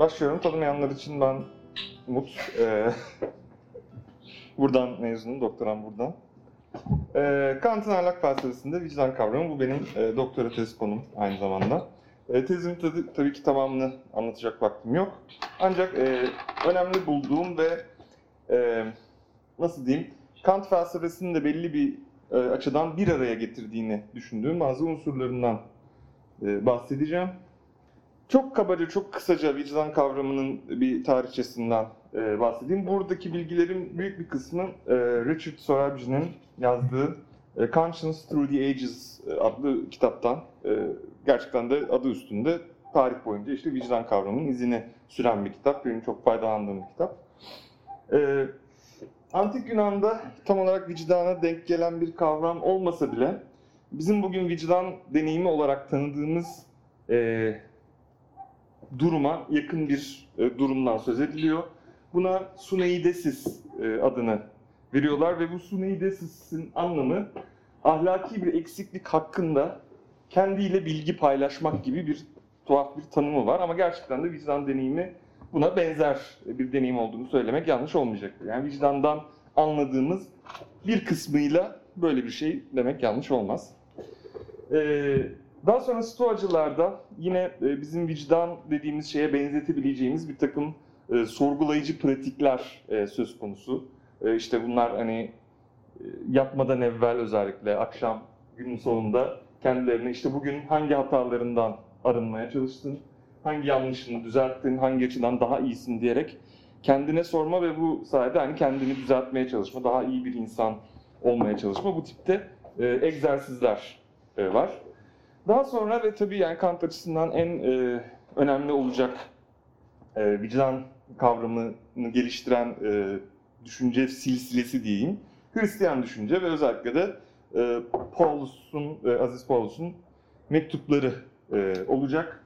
Başlıyorum. Tanımayanlar için ben Umut. Ee, buradan mezunum, doktoram buradan. Ee, Kant'ın ahlak felsefesinde vicdan kavramı, bu benim e, doktora tez konum aynı zamanda. E, tezimin tabii, tabii ki tamamını anlatacak vaktim yok. Ancak e, önemli bulduğum ve e, nasıl diyeyim, Kant felsefesinin de belli bir e, açıdan bir araya getirdiğini düşündüğüm bazı unsurlarından e, bahsedeceğim. Çok kabaca, çok kısaca vicdan kavramının bir tarihçesinden e, bahsedeyim. Buradaki bilgilerin büyük bir kısmı e, Richard Sorabji'nin yazdığı e, Conscience Through the Ages e, adlı kitaptan. E, gerçekten de adı üstünde tarih boyunca işte vicdan kavramının izini süren bir kitap. Benim çok faydalandığım bir kitap. E, Antik Yunan'da tam olarak vicdana denk gelen bir kavram olmasa bile bizim bugün vicdan deneyimi olarak tanıdığımız e, duruma yakın bir e, durumdan söz ediliyor. Buna suneidesis e, adını veriyorlar ve bu suneidesis'in anlamı ahlaki bir eksiklik hakkında kendiyle bilgi paylaşmak gibi bir tuhaf bir tanımı var ama gerçekten de vicdan deneyimi buna benzer bir deneyim olduğunu söylemek yanlış olmayacaktır. Yani vicdandan anladığımız bir kısmıyla böyle bir şey demek yanlış olmaz. Ee, daha sonra stoacılarda yine e, bizim vicdan dediğimiz şeye benzetebileceğimiz bir takım e, sorgulayıcı pratikler e, söz konusu. İşte bunlar hani yatmadan evvel özellikle akşam günün sonunda kendilerine işte bugün hangi hatalarından arınmaya çalıştın, hangi yanlışını düzelttin, hangi açıdan daha iyisin diyerek kendine sorma ve bu sayede hani kendini düzeltmeye çalışma, daha iyi bir insan olmaya çalışma bu tipte egzersizler var. Daha sonra ve tabii yani Kant açısından en e, önemli olacak e, vicdan kavramını geliştiren e, düşünce silsilesi diyeyim. Hristiyan düşünce ve özellikle de e, Paulus'un, e, Aziz Paulus'un mektupları e, olacak.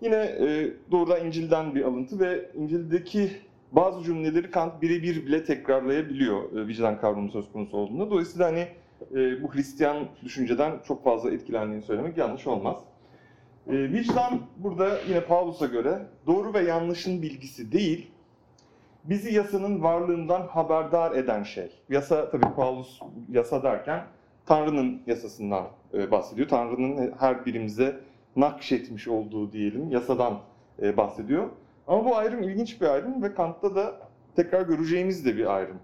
Yine e, doğrudan İncil'den bir alıntı ve İncil'deki bazı cümleleri Kant birebir bile tekrarlayabiliyor e, vicdan kavramı söz konusu olduğunda. Dolayısıyla hani e, bu Hristiyan düşünceden çok fazla etkilendiğini söylemek yanlış olmaz. E, vicdan burada yine Paulus'a göre doğru ve yanlışın bilgisi değil, bizi yasanın varlığından haberdar eden şey. Yasa tabii Paulus yasa derken Tanrı'nın yasasından e, bahsediyor. Tanrı'nın her birimize nakşetmiş olduğu diyelim yasadan e, bahsediyor. Ama bu ayrım ilginç bir ayrım ve Kant'ta da tekrar göreceğimiz de bir ayrım.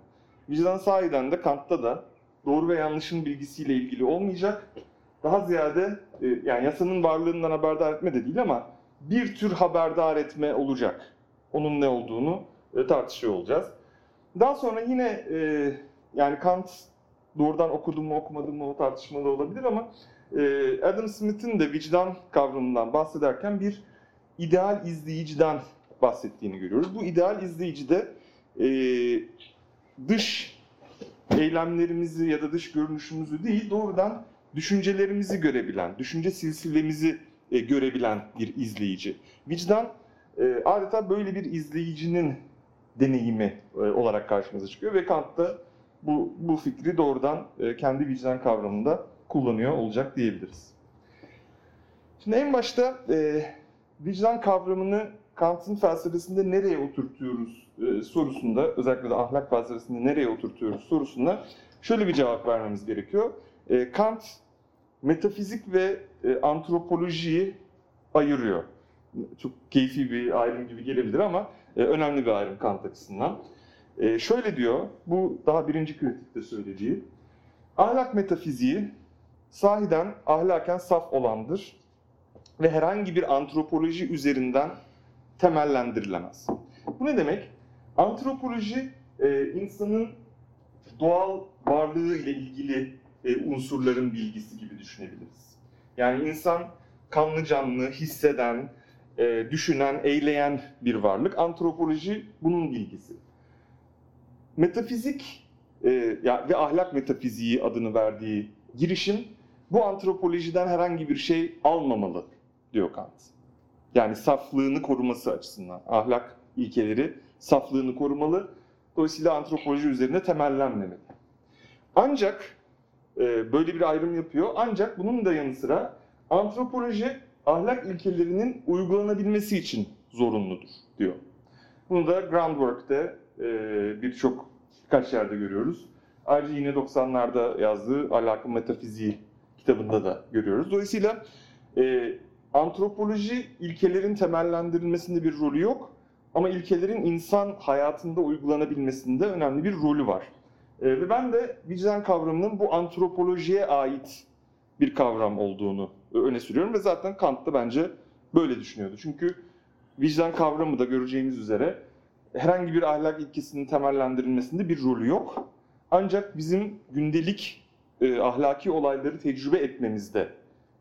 Vicdan sahiden de Kant'ta da doğru ve yanlışın bilgisiyle ilgili olmayacak. Daha ziyade e, yani yasanın varlığından haberdar etme de değil ama bir tür haberdar etme olacak. Onun ne olduğunu e, tartışıyor olacağız. Daha sonra yine e, yani Kant doğrudan okudum mu okumadım mı o tartışmalı olabilir ama Adam Smith'in de vicdan kavramından bahsederken bir ideal izleyiciden bahsettiğini görüyoruz. Bu ideal izleyici de dış eylemlerimizi ya da dış görünüşümüzü değil doğrudan düşüncelerimizi görebilen, düşünce silsilemizi e, görebilen bir izleyici. Vicdan e, adeta böyle bir izleyicinin deneyimi e, olarak karşımıza çıkıyor ve Kant da bu, bu fikri doğrudan e, kendi vicdan kavramında kullanıyor olacak diyebiliriz. Şimdi en başta e, vicdan kavramını Kant'ın felsefesinde nereye oturtuyoruz e, sorusunda, özellikle de ahlak felsefesinde nereye oturtuyoruz sorusunda şöyle bir cevap vermemiz gerekiyor. E, Kant metafizik ve e, antropolojiyi ayırıyor. Çok keyfi bir ayrım gibi gelebilir ama önemli bir ayrım Kant açısından. Şöyle diyor, bu daha birinci kritikte söylediği, ahlak metafiziği sahiden ahlaken saf olandır ve herhangi bir antropoloji üzerinden temellendirilemez. Bu ne demek? Antropoloji e, insanın doğal varlığı ile ilgili e, unsurların bilgisi gibi düşünebiliriz. Yani insan kanlı canlı, hisseden, e, düşünen, eyleyen bir varlık. Antropoloji bunun bilgisi. Metafizik ya, ve ahlak metafiziği adını verdiği girişim bu antropolojiden herhangi bir şey almamalı diyor Kant. Yani saflığını koruması açısından ahlak ilkeleri saflığını korumalı. Dolayısıyla antropoloji üzerine temellenmemeli. Ancak e, böyle bir ayrım yapıyor. Ancak bunun da yanı sıra antropoloji ahlak ilkelerinin uygulanabilmesi için zorunludur diyor. Bunu da Groundwork'te e, birçok birkaç yerde görüyoruz. Ayrıca yine 90'larda yazdığı Ahlakın Metafiziği kitabında da görüyoruz. Dolayısıyla e, antropoloji ilkelerin temellendirilmesinde bir rolü yok. Ama ilkelerin insan hayatında uygulanabilmesinde önemli bir rolü var. E, ve ben de vicdan kavramının bu antropolojiye ait bir kavram olduğunu öne sürüyorum ve zaten Kant da bence böyle düşünüyordu. Çünkü vicdan kavramı da göreceğimiz üzere herhangi bir ahlak ilkesinin temellendirilmesinde bir rolü yok. Ancak bizim gündelik e, ahlaki olayları tecrübe etmemizde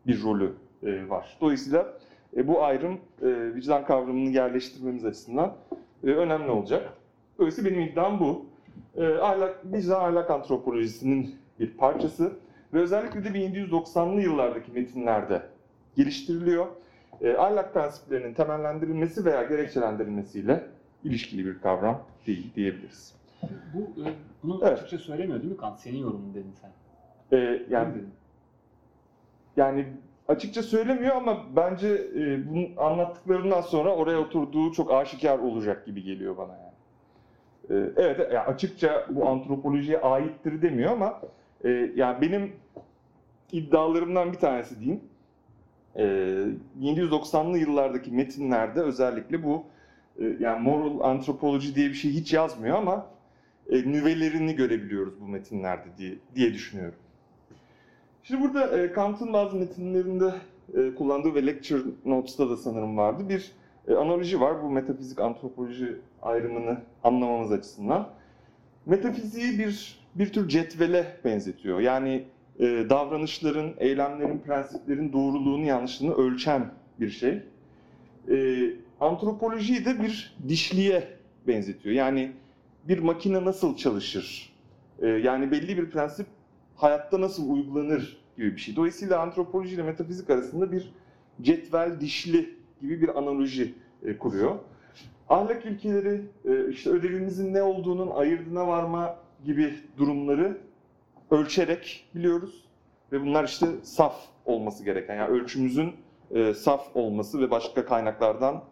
bir rolü e, var. Dolayısıyla e, bu ayrım e, vicdan kavramını yerleştirmemiz açısından e, önemli olacak. Dolayısıyla benim iddiam bu. E, ahlak, vicdan ahlak antropolojisinin bir parçası ve özellikle de 1790'lı yıllardaki metinlerde geliştiriliyor. E, ahlak prensiplerinin temellendirilmesi veya gerekçelendirilmesiyle ilişkili bir kavram değil diyebiliriz. Bu e, bunu Evet. açıkça söylemiyor değil mi Kant? Senin yorumun dedin sen. E, yani? Yani açıkça söylemiyor ama bence e, bunun anlattıklarından sonra oraya oturduğu çok aşikar olacak gibi geliyor bana yani. E, evet, yani açıkça bu antropolojiye aittir demiyor ama e, yani benim iddialarımdan bir tanesi diyeyim. E, 1790'lı yıllardaki metinlerde özellikle bu e, yani moral antropoloji diye bir şey hiç yazmıyor ama e, nüvelerini görebiliyoruz bu metinlerde diye diye düşünüyorum. Şimdi burada e, Kant'ın bazı metinlerinde e, kullandığı ve lecture notes'ta da sanırım vardı bir e, analoji var bu metafizik antropoloji ayrımını anlamamız açısından. Metafiziği bir bir tür cetvele benzetiyor. Yani e, davranışların, eylemlerin, prensiplerin doğruluğunu, yanlışlığını ölçen bir şey. E, antropolojiyi de bir dişliye benzetiyor. Yani bir makine nasıl çalışır? E, yani belli bir prensip hayatta nasıl uygulanır gibi bir şey. Dolayısıyla antropoloji ile metafizik arasında bir cetvel dişli gibi bir analoji e, kuruyor. Ahlak ilkeleri, e, işte ödevimizin ne olduğunun ayırdına varma gibi durumları ölçerek biliyoruz. Ve bunlar işte saf olması gereken, yani ölçümüzün e, saf olması ve başka kaynaklardan,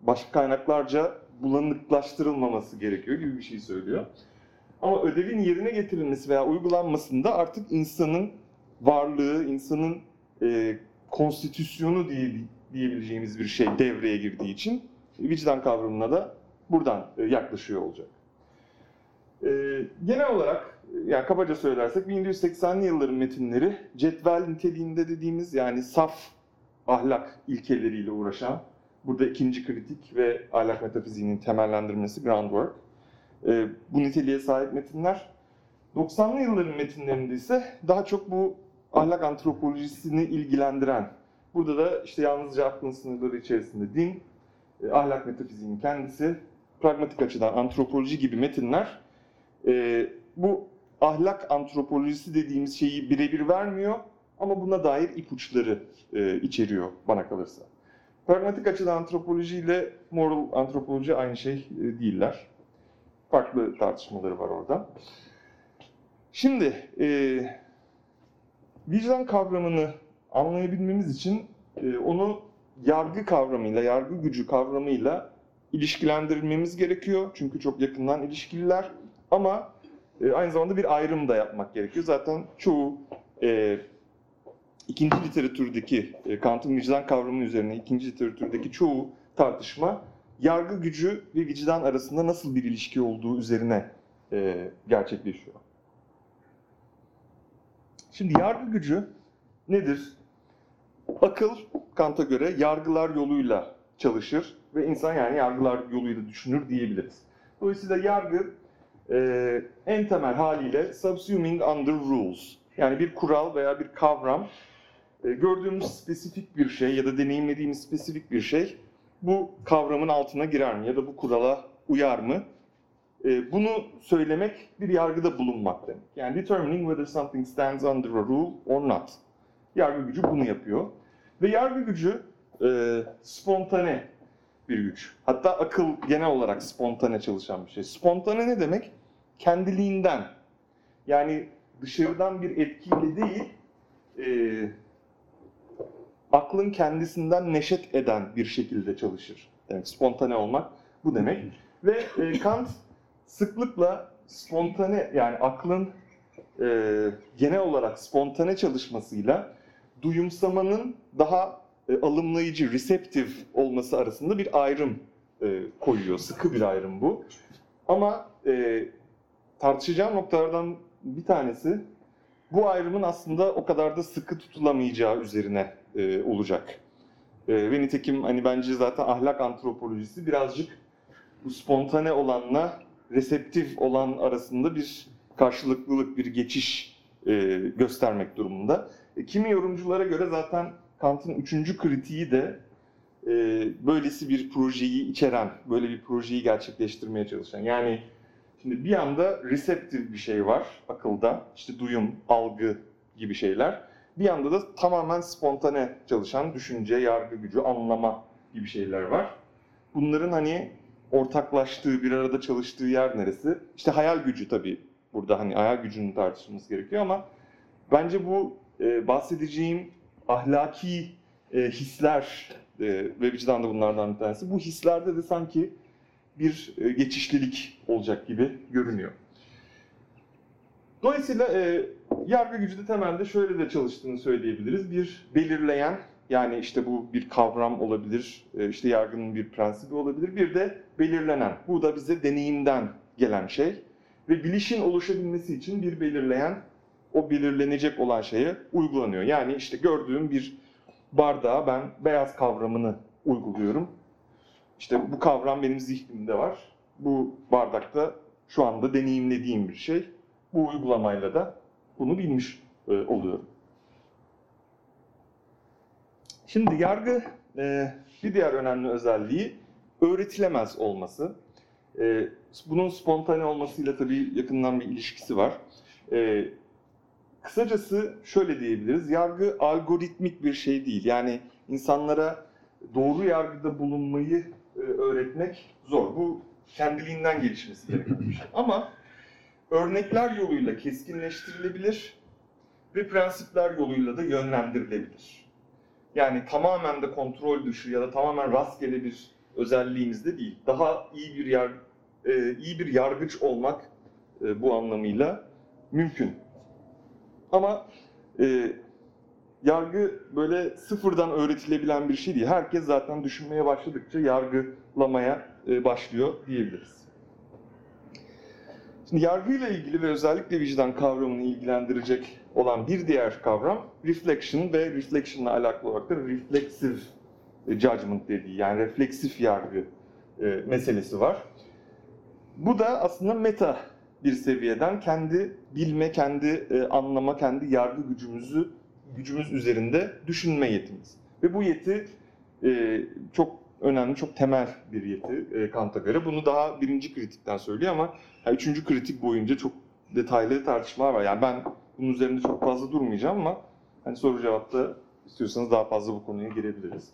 başka kaynaklarca bulanıklaştırılmaması gerekiyor gibi bir şey söylüyor. Ama ödevin yerine getirilmesi veya uygulanmasında artık insanın varlığı, insanın e, konstitüsyonu diye, diyebileceğimiz bir şey devreye girdiği için vicdan kavramına da buradan e, yaklaşıyor olacak. E, genel olarak yani kabaca söylersek 1780'li yılların metinleri cetvel niteliğinde dediğimiz yani saf ahlak ilkeleriyle uğraşan burada ikinci kritik ve ahlak metafiziğinin temellendirmesi groundwork e, bu niteliğe sahip metinler. 90'lı yılların metinlerinde ise daha çok bu ahlak antropolojisini ilgilendiren, burada da işte yalnızca aklın sınırları içerisinde din, e, ahlak metafiziğinin kendisi, pragmatik açıdan antropoloji gibi metinler e, bu ahlak antropolojisi dediğimiz şeyi birebir vermiyor ama buna dair ipuçları e, içeriyor bana kalırsa. Pragmatik açıdan antropoloji ile moral antropoloji aynı şey e, değiller farklı tartışmaları var orada. Şimdi e, vicdan kavramını anlayabilmemiz için e, onu yargı kavramıyla, yargı gücü kavramıyla ilişkilendirilmemiz gerekiyor. Çünkü çok yakından ilişkililer. Ama e, aynı zamanda bir ayrım da yapmak gerekiyor. Zaten çoğu e, ikinci literatürdeki, e, Kant'ın vicdan kavramı üzerine ikinci literatürdeki çoğu tartışma yargı gücü ve vicdan arasında nasıl bir ilişki olduğu üzerine e, gerçekleşiyor. Şimdi yargı gücü nedir? Akıl Kant'a göre yargılar yoluyla çalışır ve insan yani yargılar yoluyla düşünür diyebiliriz. Dolayısıyla yargı e, en temel haliyle subsuming under rules. Yani bir kural veya bir kavram, e, gördüğümüz spesifik bir şey ya da deneyimlediğimiz spesifik bir şey bu kavramın altına girer mi ya da bu kurala uyar mı? E, bunu söylemek bir yargıda bulunmak demek. Yani determining whether something stands under a rule or not. Yargı gücü bunu yapıyor. Ve yargı gücü e, spontane bir güç. Hatta akıl genel olarak spontane çalışan bir şey. Spontane ne demek? Kendiliğinden. Yani dışarıdan bir etkiyle değil, e, aklın kendisinden neşet eden bir şekilde çalışır demek. Spontane olmak bu demek. Ve e, Kant sıklıkla spontane yani aklın e, genel olarak spontane çalışmasıyla duyumsamanın daha e, alımlayıcı, reseptif olması arasında bir ayrım e, koyuyor. Sıkı bir ayrım bu. Ama e, tartışacağım noktalardan bir tanesi bu ayrımın aslında o kadar da sıkı tutulamayacağı üzerine e, olacak. E, ve nitekim hani bence zaten ahlak antropolojisi birazcık bu spontane olanla reseptif olan arasında bir karşılıklılık, bir geçiş e, göstermek durumunda. E, kimi yorumculara göre zaten Kant'ın üçüncü kritiği de e, böylesi bir projeyi içeren, böyle bir projeyi gerçekleştirmeye çalışan. Yani şimdi bir anda reseptif bir şey var akılda, işte duyum, algı gibi şeyler. Bir yanda da tamamen spontane çalışan düşünce, yargı gücü, anlama gibi şeyler var. Bunların hani ortaklaştığı, bir arada çalıştığı yer neresi? İşte hayal gücü tabii burada hani hayal gücünün tartışılması gerekiyor ama bence bu e, bahsedeceğim ahlaki e, hisler e, ve vicdan da bunlardan bir tanesi. Bu hislerde de sanki bir e, geçişlilik olacak gibi görünüyor. Dolayısıyla e, yargı gücü de temelde şöyle de çalıştığını söyleyebiliriz. Bir belirleyen yani işte bu bir kavram olabilir, e, işte yargının bir prensibi olabilir. Bir de belirlenen. Bu da bize deneyimden gelen şey. Ve bilişin oluşabilmesi için bir belirleyen, o belirlenecek olan şeye uygulanıyor. Yani işte gördüğüm bir bardağa ben beyaz kavramını uyguluyorum. İşte bu kavram benim zihnimde var. Bu bardakta şu anda deneyimlediğim bir şey. Bu uygulamayla da bunu bilmiş e, oluyorum. Şimdi yargı e, bir diğer önemli özelliği öğretilemez olması. E, bunun spontane olmasıyla tabii yakından bir ilişkisi var. E, kısacası şöyle diyebiliriz. Yargı algoritmik bir şey değil. Yani insanlara doğru yargıda bulunmayı e, öğretmek zor. Bu kendiliğinden gelişmesi gereken bir şey. Ama örnekler yoluyla keskinleştirilebilir ve prensipler yoluyla da yönlendirilebilir. Yani tamamen de kontrol dışı ya da tamamen rastgele bir özelliğimiz de değil. Daha iyi bir yar, e, iyi bir yargıç olmak e, bu anlamıyla mümkün. Ama e, yargı böyle sıfırdan öğretilebilen bir şey değil. Herkes zaten düşünmeye başladıkça yargılamaya e, başlıyor diyebiliriz. Şimdi yargıyla ilgili ve özellikle vicdan kavramını ilgilendirecek olan bir diğer kavram reflection ve reflection'la alakalı olarak da reflexive judgment dediği yani refleksif yargı e, meselesi var. Bu da aslında meta bir seviyeden kendi bilme, kendi e, anlama, kendi yargı gücümüzü gücümüz üzerinde düşünme yetimiz. Ve bu yeti e, çok önemli, çok temel bir yeti e, Kant'a göre. Bunu daha birinci kritikten söylüyor ama yani üçüncü kritik boyunca çok detaylı tartışmalar var. Yani ben bunun üzerinde çok fazla durmayacağım ama hani soru cevapta istiyorsanız daha fazla bu konuya girebiliriz.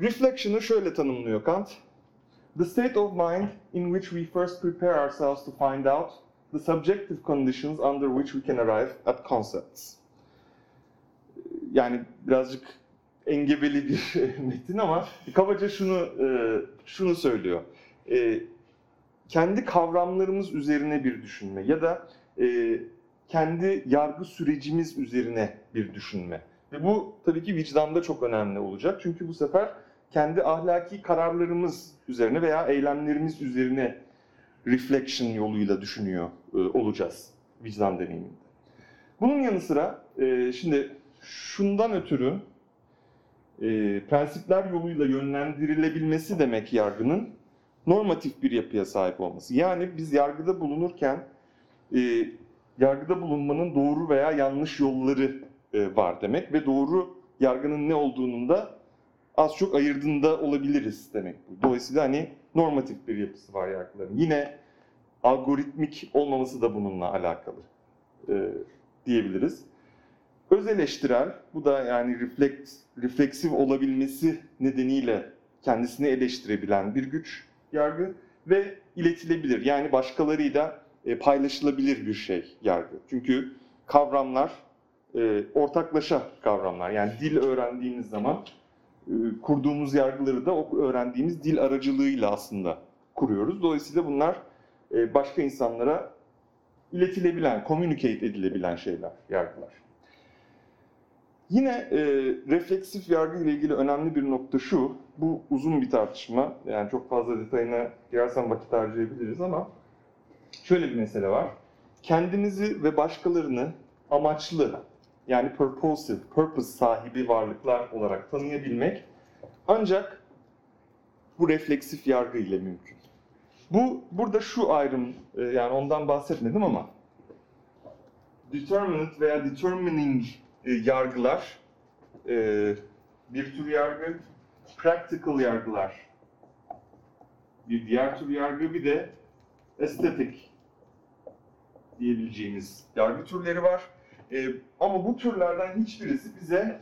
Reflection'ı şöyle tanımlıyor Kant. The state of mind in which we first prepare ourselves to find out the subjective conditions under which we can arrive at concepts. Yani birazcık engebeli bir metin ama kabaca şunu e, şunu söylüyor. E, kendi kavramlarımız üzerine bir düşünme ya da e, kendi yargı sürecimiz üzerine bir düşünme. Ve bu tabii ki vicdanda çok önemli olacak. Çünkü bu sefer kendi ahlaki kararlarımız üzerine veya eylemlerimiz üzerine reflection yoluyla düşünüyor olacağız vicdan deneyiminde. Bunun yanı sıra şimdi şundan ötürü e, prensipler yoluyla yönlendirilebilmesi demek yargının normatif bir yapıya sahip olması. Yani biz yargıda bulunurken e, yargıda bulunmanın doğru veya yanlış yolları e, var demek ve doğru yargının ne olduğunun da az çok ayırdığında olabiliriz demek. Dolayısıyla hani normatif bir yapısı var yargıların. Yine algoritmik olmaması da bununla alakalı e, diyebiliriz. Öz eleştirel, bu da yani refleks, refleksif olabilmesi nedeniyle kendisini eleştirebilen bir güç yargı ve iletilebilir. Yani başkalarıyla e, paylaşılabilir bir şey yargı. Çünkü kavramlar e, ortaklaşa kavramlar. Yani dil öğrendiğiniz zaman e, kurduğumuz yargıları da o öğrendiğimiz dil aracılığıyla aslında kuruyoruz. Dolayısıyla bunlar başka insanlara iletilebilen, communicate edilebilen şeyler, yargılar. Yine e, refleksif yargı ile ilgili önemli bir nokta şu, bu uzun bir tartışma, yani çok fazla detayına girersem vakit harcayabiliriz ama şöyle bir mesele var. Kendinizi ve başkalarını amaçlı, yani purposive, purpose sahibi varlıklar olarak tanıyabilmek ancak bu refleksif yargı ile mümkün. Bu burada şu ayrım, e, yani ondan bahsetmedim ama determinant veya determining e, yargılar e, bir tür yargı, practical yargılar bir diğer tür yargı, bir de estetik diyebileceğimiz yargı türleri var. E, ama bu türlerden hiçbirisi bize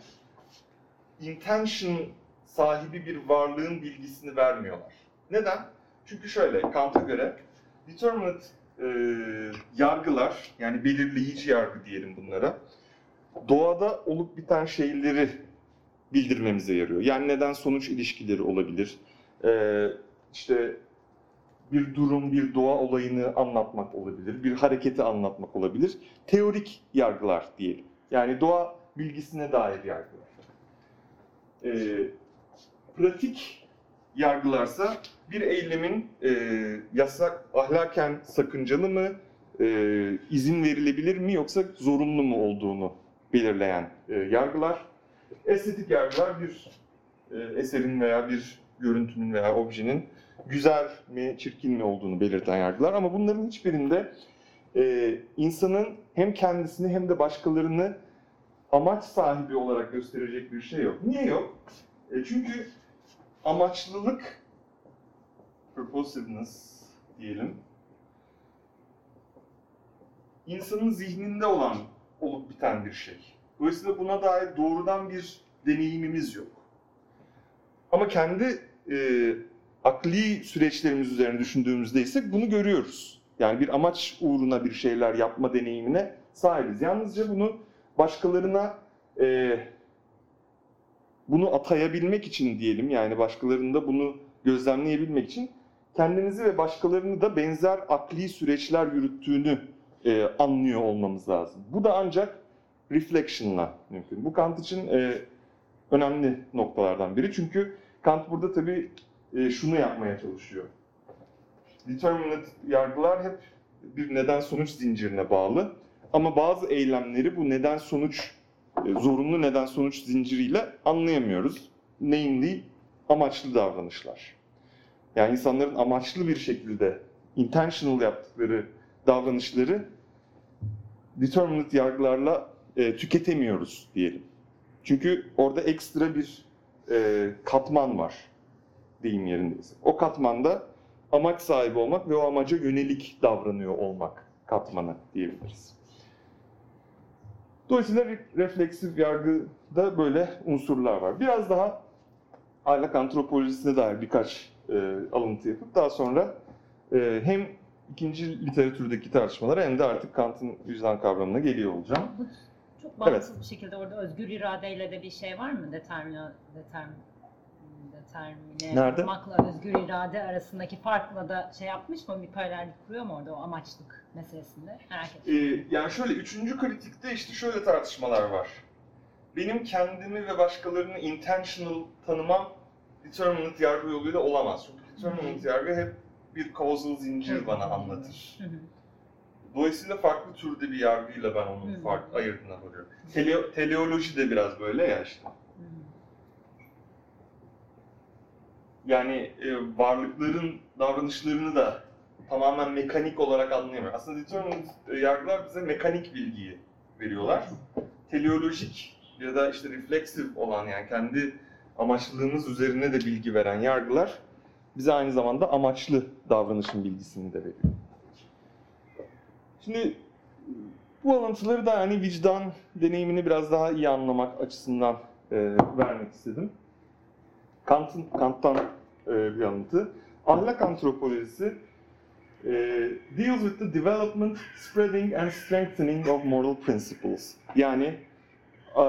intention sahibi bir varlığın bilgisini vermiyorlar. Neden? Çünkü şöyle, Kant'a göre determinate e, yargılar, yani belirleyici yargı diyelim bunlara, doğada olup biten şeyleri bildirmemize yarıyor. Yani neden sonuç ilişkileri olabilir, e, işte bir durum, bir doğa olayını anlatmak olabilir, bir hareketi anlatmak olabilir. Teorik yargılar diyelim. Yani doğa bilgisine dair yargılar. E, pratik yargılarsa bir eylemin e, yasak, ahlaken sakıncalı mı, e, izin verilebilir mi yoksa zorunlu mu olduğunu belirleyen e, yargılar. Estetik yargılar bir e, eserin veya bir görüntünün veya objenin güzel mi, çirkin mi olduğunu belirten yargılar. Ama bunların hiçbirinde e, insanın hem kendisini hem de başkalarını amaç sahibi olarak gösterecek bir şey yok. Niye yok? E, çünkü amaçlılık, purposiveness diyelim, insanın zihninde olan olup biten bir şey. Dolayısıyla buna dair doğrudan bir deneyimimiz yok. Ama kendi e, akli süreçlerimiz üzerine düşündüğümüzde ise bunu görüyoruz. Yani bir amaç uğruna bir şeyler yapma deneyimine sahibiz. Yalnızca bunu başkalarına e, bunu atayabilmek için diyelim yani başkalarında bunu gözlemleyebilmek için kendimizi ve başkalarını da benzer akli süreçler yürüttüğünü e, anlıyor olmamız lazım. Bu da ancak reflection'la mümkün. Bu Kant için e, önemli noktalardan biri. Çünkü Kant burada tabii e, şunu yapmaya çalışıyor. Determinate yargılar hep bir neden-sonuç zincirine bağlı. Ama bazı eylemleri bu neden-sonuç, e, zorunlu neden-sonuç zinciriyle anlayamıyoruz. Namely, amaçlı davranışlar. Yani insanların amaçlı bir şekilde intentional yaptıkları davranışları determinate yargılarla e, tüketemiyoruz diyelim. Çünkü orada ekstra bir e, katman var deyim yerindeyse. O katmanda amaç sahibi olmak ve o amaca yönelik davranıyor olmak katmanı diyebiliriz. Dolayısıyla re- refleksif yargıda böyle unsurlar var. Biraz daha ahlak antropolojisine dair birkaç e, alıntı yapıp daha sonra e, hem ikinci literatürdeki tartışmalara hem de artık Kant'ın vicdan kavramına geliyor olacağım. Çok bağımsız bir şekilde orada özgür iradeyle de bir şey var mı? Determine, determ, determine Nerede? olmakla özgür irade arasındaki farkla da şey yapmış mı? Bir paralellik kuruyor mu orada o amaçlık meselesinde? Merak ettim. Ee, yani şöyle üçüncü kritikte işte şöyle tartışmalar var. Benim kendimi ve başkalarını intentional tanımam determinate yargı yoluyla olamaz. Çünkü determinate yargı hep bir causal zincir bana anlatır. Dolayısıyla farklı türde bir yargıyla ben onun Hı. fark ayırdığına varıyorum. Tele, teleoloji de biraz böyle ya işte. Yani e, varlıkların davranışlarını da tamamen mekanik olarak anlayamıyor. Aslında determinant e, yargılar bize mekanik bilgiyi veriyorlar. Teleolojik ya da işte refleksif olan yani kendi amaçlılığımız üzerine de bilgi veren yargılar bize aynı zamanda amaçlı davranışın bilgisini de veriyor. Şimdi bu alıntıları da hani vicdan deneyimini biraz daha iyi anlamak açısından e, vermek istedim. Kant'ın Kant'tan e, bir alıntı. Ahlak antropolojisi e, deals with the development, spreading and strengthening of moral principles. Yani e,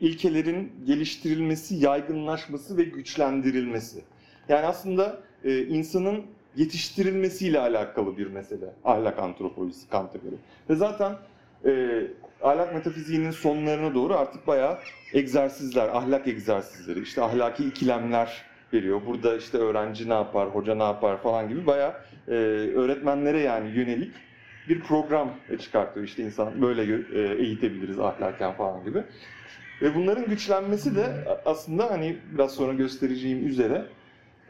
ilkelerin geliştirilmesi, yaygınlaşması ve güçlendirilmesi. Yani aslında e, insanın yetiştirilmesiyle alakalı bir mesele ahlak antropolojisi Kant'a göre. Ve zaten e, ahlak metafiziğinin sonlarına doğru artık bayağı egzersizler, ahlak egzersizleri, işte ahlaki ikilemler veriyor. Burada işte öğrenci ne yapar, hoca ne yapar falan gibi bayağı e, öğretmenlere yani yönelik bir program çıkartıyor. İşte insan böyle e, eğitebiliriz ahlaken falan gibi. Ve bunların güçlenmesi de aslında hani biraz sonra göstereceğim üzere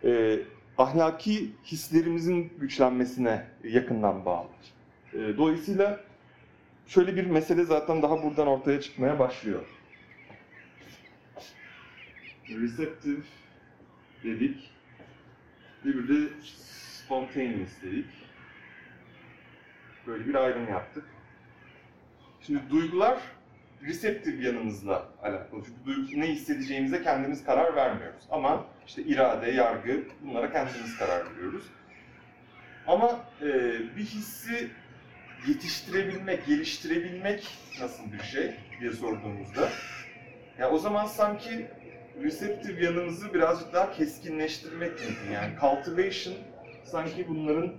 e, ahlaki hislerimizin güçlenmesine yakından bağlı. E, dolayısıyla şöyle bir mesele zaten daha buradan ortaya çıkmaya başlıyor. Receptive dedik. Bir de spontaneous dedik. Böyle bir ayrım yaptık. Şimdi duygular receptive yanımızla alakalı. Çünkü duygu, ne hissedeceğimize kendimiz karar vermiyoruz. Ama işte irade, yargı bunlara kendimiz karar veriyoruz. Ama e, bir hissi yetiştirebilmek, geliştirebilmek nasıl bir şey diye sorduğumuzda ya o zaman sanki receptive yanımızı birazcık daha keskinleştirmek mümkün. Yani cultivation sanki bunların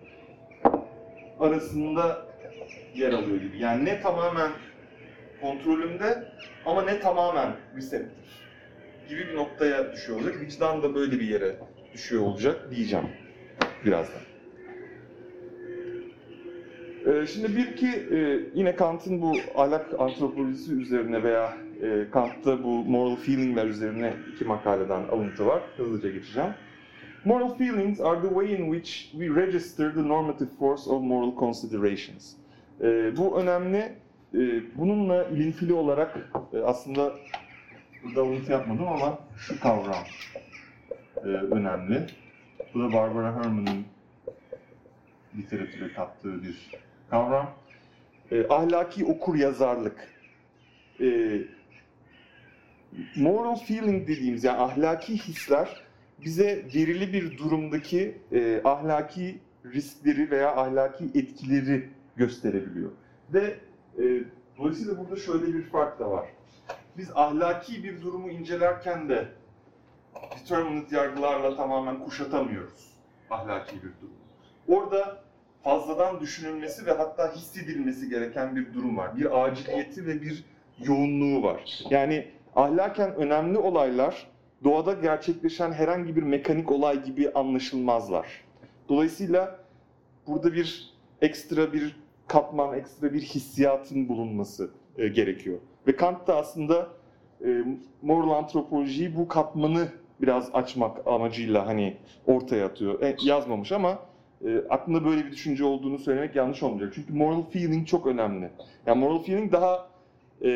arasında yer alıyor gibi. Yani ne tamamen kontrolümde ama ne tamamen receptive gibi bir noktaya düşüyor olacak. Vicdan da böyle bir yere düşüyor olacak diyeceğim birazdan. Ee, şimdi bir ki e, yine Kant'ın bu ahlak antropolojisi üzerine veya e, Kant'ta bu moral feelingler üzerine iki makaleden alıntı var. Hızlıca geçeceğim. Moral feelings are the way in which we register the normative force of moral considerations. Ee, bu önemli. Ee, bununla ilintili olarak e, aslında burada alıntı yapmadım ama şu kavram e, önemli. Bu da Barbara Herman'ın literatüre kattığı bir kavram. E, ahlaki okur yazarlık. E, moral feeling dediğimiz yani ahlaki hisler bize verili bir durumdaki e, ahlaki riskleri veya ahlaki etkileri gösterebiliyor. Ve e, dolayısıyla burada şöyle bir fark da var. Biz ahlaki bir durumu incelerken de determinate yargılarla tamamen kuşatamıyoruz ahlaki bir durumu. Orada fazladan düşünülmesi ve hatta hissedilmesi gereken bir durum var. Bir aciliyeti ve bir yoğunluğu var. Yani ahlaken önemli olaylar doğada gerçekleşen herhangi bir mekanik olay gibi anlaşılmazlar. Dolayısıyla burada bir ekstra bir katman, ekstra bir hissiyatın bulunması e, gerekiyor. Ve Kant da aslında e, moral antropolojiyi bu katmanı biraz açmak amacıyla hani ortaya atıyor. E, yazmamış ama e, aklında böyle bir düşünce olduğunu söylemek yanlış olmayacak. Çünkü moral feeling çok önemli. Yani moral feeling daha e,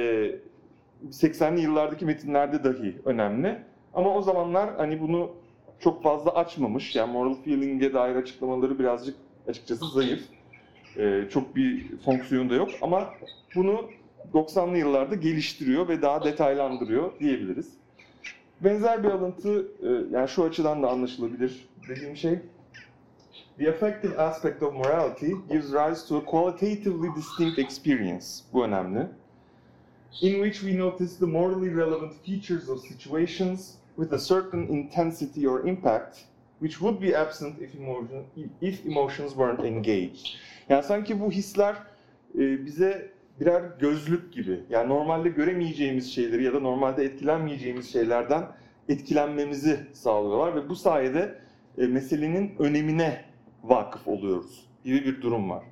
80'li yıllardaki metinlerde dahi önemli. Ama o zamanlar hani bunu çok fazla açmamış. Yani moral feeling'e dair açıklamaları birazcık açıkçası zayıf. Ee, çok bir fonksiyonu da yok ama bunu 90'lı yıllarda geliştiriyor ve daha detaylandırıyor diyebiliriz. Benzer bir alıntı e, yani şu açıdan da anlaşılabilir dediğim şey The affective aspect of morality gives rise to a qualitatively distinct experience. Bu önemli. In which we notice the morally relevant features of situations with a certain intensity or impact which would be absent if, emotion, if emotions weren't engaged. Yani sanki bu hisler e, bize birer gözlük gibi. Yani normalde göremeyeceğimiz şeyleri ya da normalde etkilenmeyeceğimiz şeylerden etkilenmemizi sağlıyorlar ve bu sayede e, meselenin önemine vakıf oluyoruz gibi bir durum var.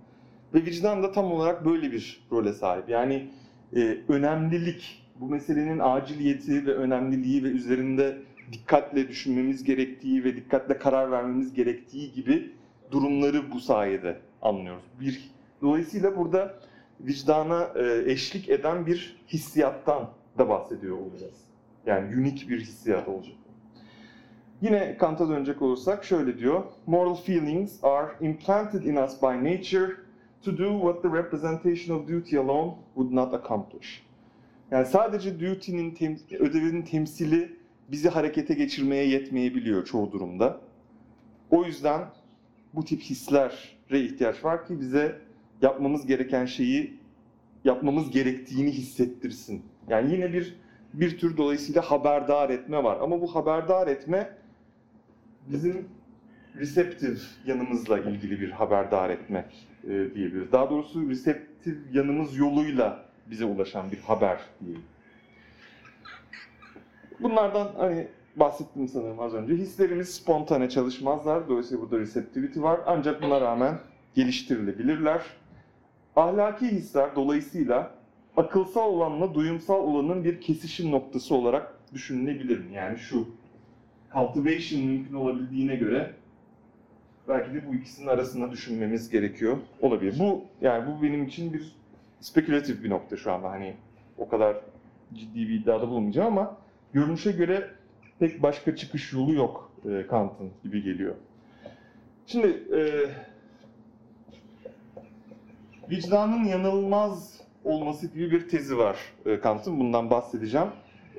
Ve vicdan da tam olarak böyle bir role sahip. Yani e, önemlilik, bu meselenin aciliyeti ve önemliliği ve üzerinde dikkatle düşünmemiz gerektiği ve dikkatle karar vermemiz gerektiği gibi durumları bu sayede anlıyoruz. Bir, dolayısıyla burada vicdana e, eşlik eden bir hissiyattan da bahsediyor olacağız. Yani unik bir hissiyat olacak. Yine Kant'a dönecek olursak şöyle diyor. Moral feelings are implanted in us by nature to do what the representation of duty alone would not accomplish. Yani sadece duty'nin tem- ödevinin temsili bizi harekete geçirmeye yetmeyebiliyor çoğu durumda. O yüzden bu tip hislere ihtiyaç var ki bize yapmamız gereken şeyi yapmamız gerektiğini hissettirsin. Yani yine bir bir tür dolayısıyla haberdar etme var. Ama bu haberdar etme bizim reseptif yanımızla ilgili bir haberdar etme e, diyebiliriz. Daha doğrusu reseptif yanımız yoluyla bize ulaşan bir haber diyelim. Bunlardan hani bahsettim sanırım az önce. Hislerimiz spontane çalışmazlar. Dolayısıyla burada receptivity var. Ancak buna rağmen geliştirilebilirler. Ahlaki hisler dolayısıyla akılsal olanla duyumsal olanın bir kesişim noktası olarak düşünülebilir mi? Yani şu cultivation mümkün olabildiğine göre belki de bu ikisinin arasında düşünmemiz gerekiyor olabilir. Bu yani bu benim için bir spekülatif bir nokta şu anda hani o kadar ciddi bir iddiada bulunmayacağım ama görünüşe göre pek başka çıkış yolu yok e, Kant'ın gibi geliyor. Şimdi e, vicdanın yanılmaz olması gibi bir tezi var e, Kant'ın. Bundan bahsedeceğim.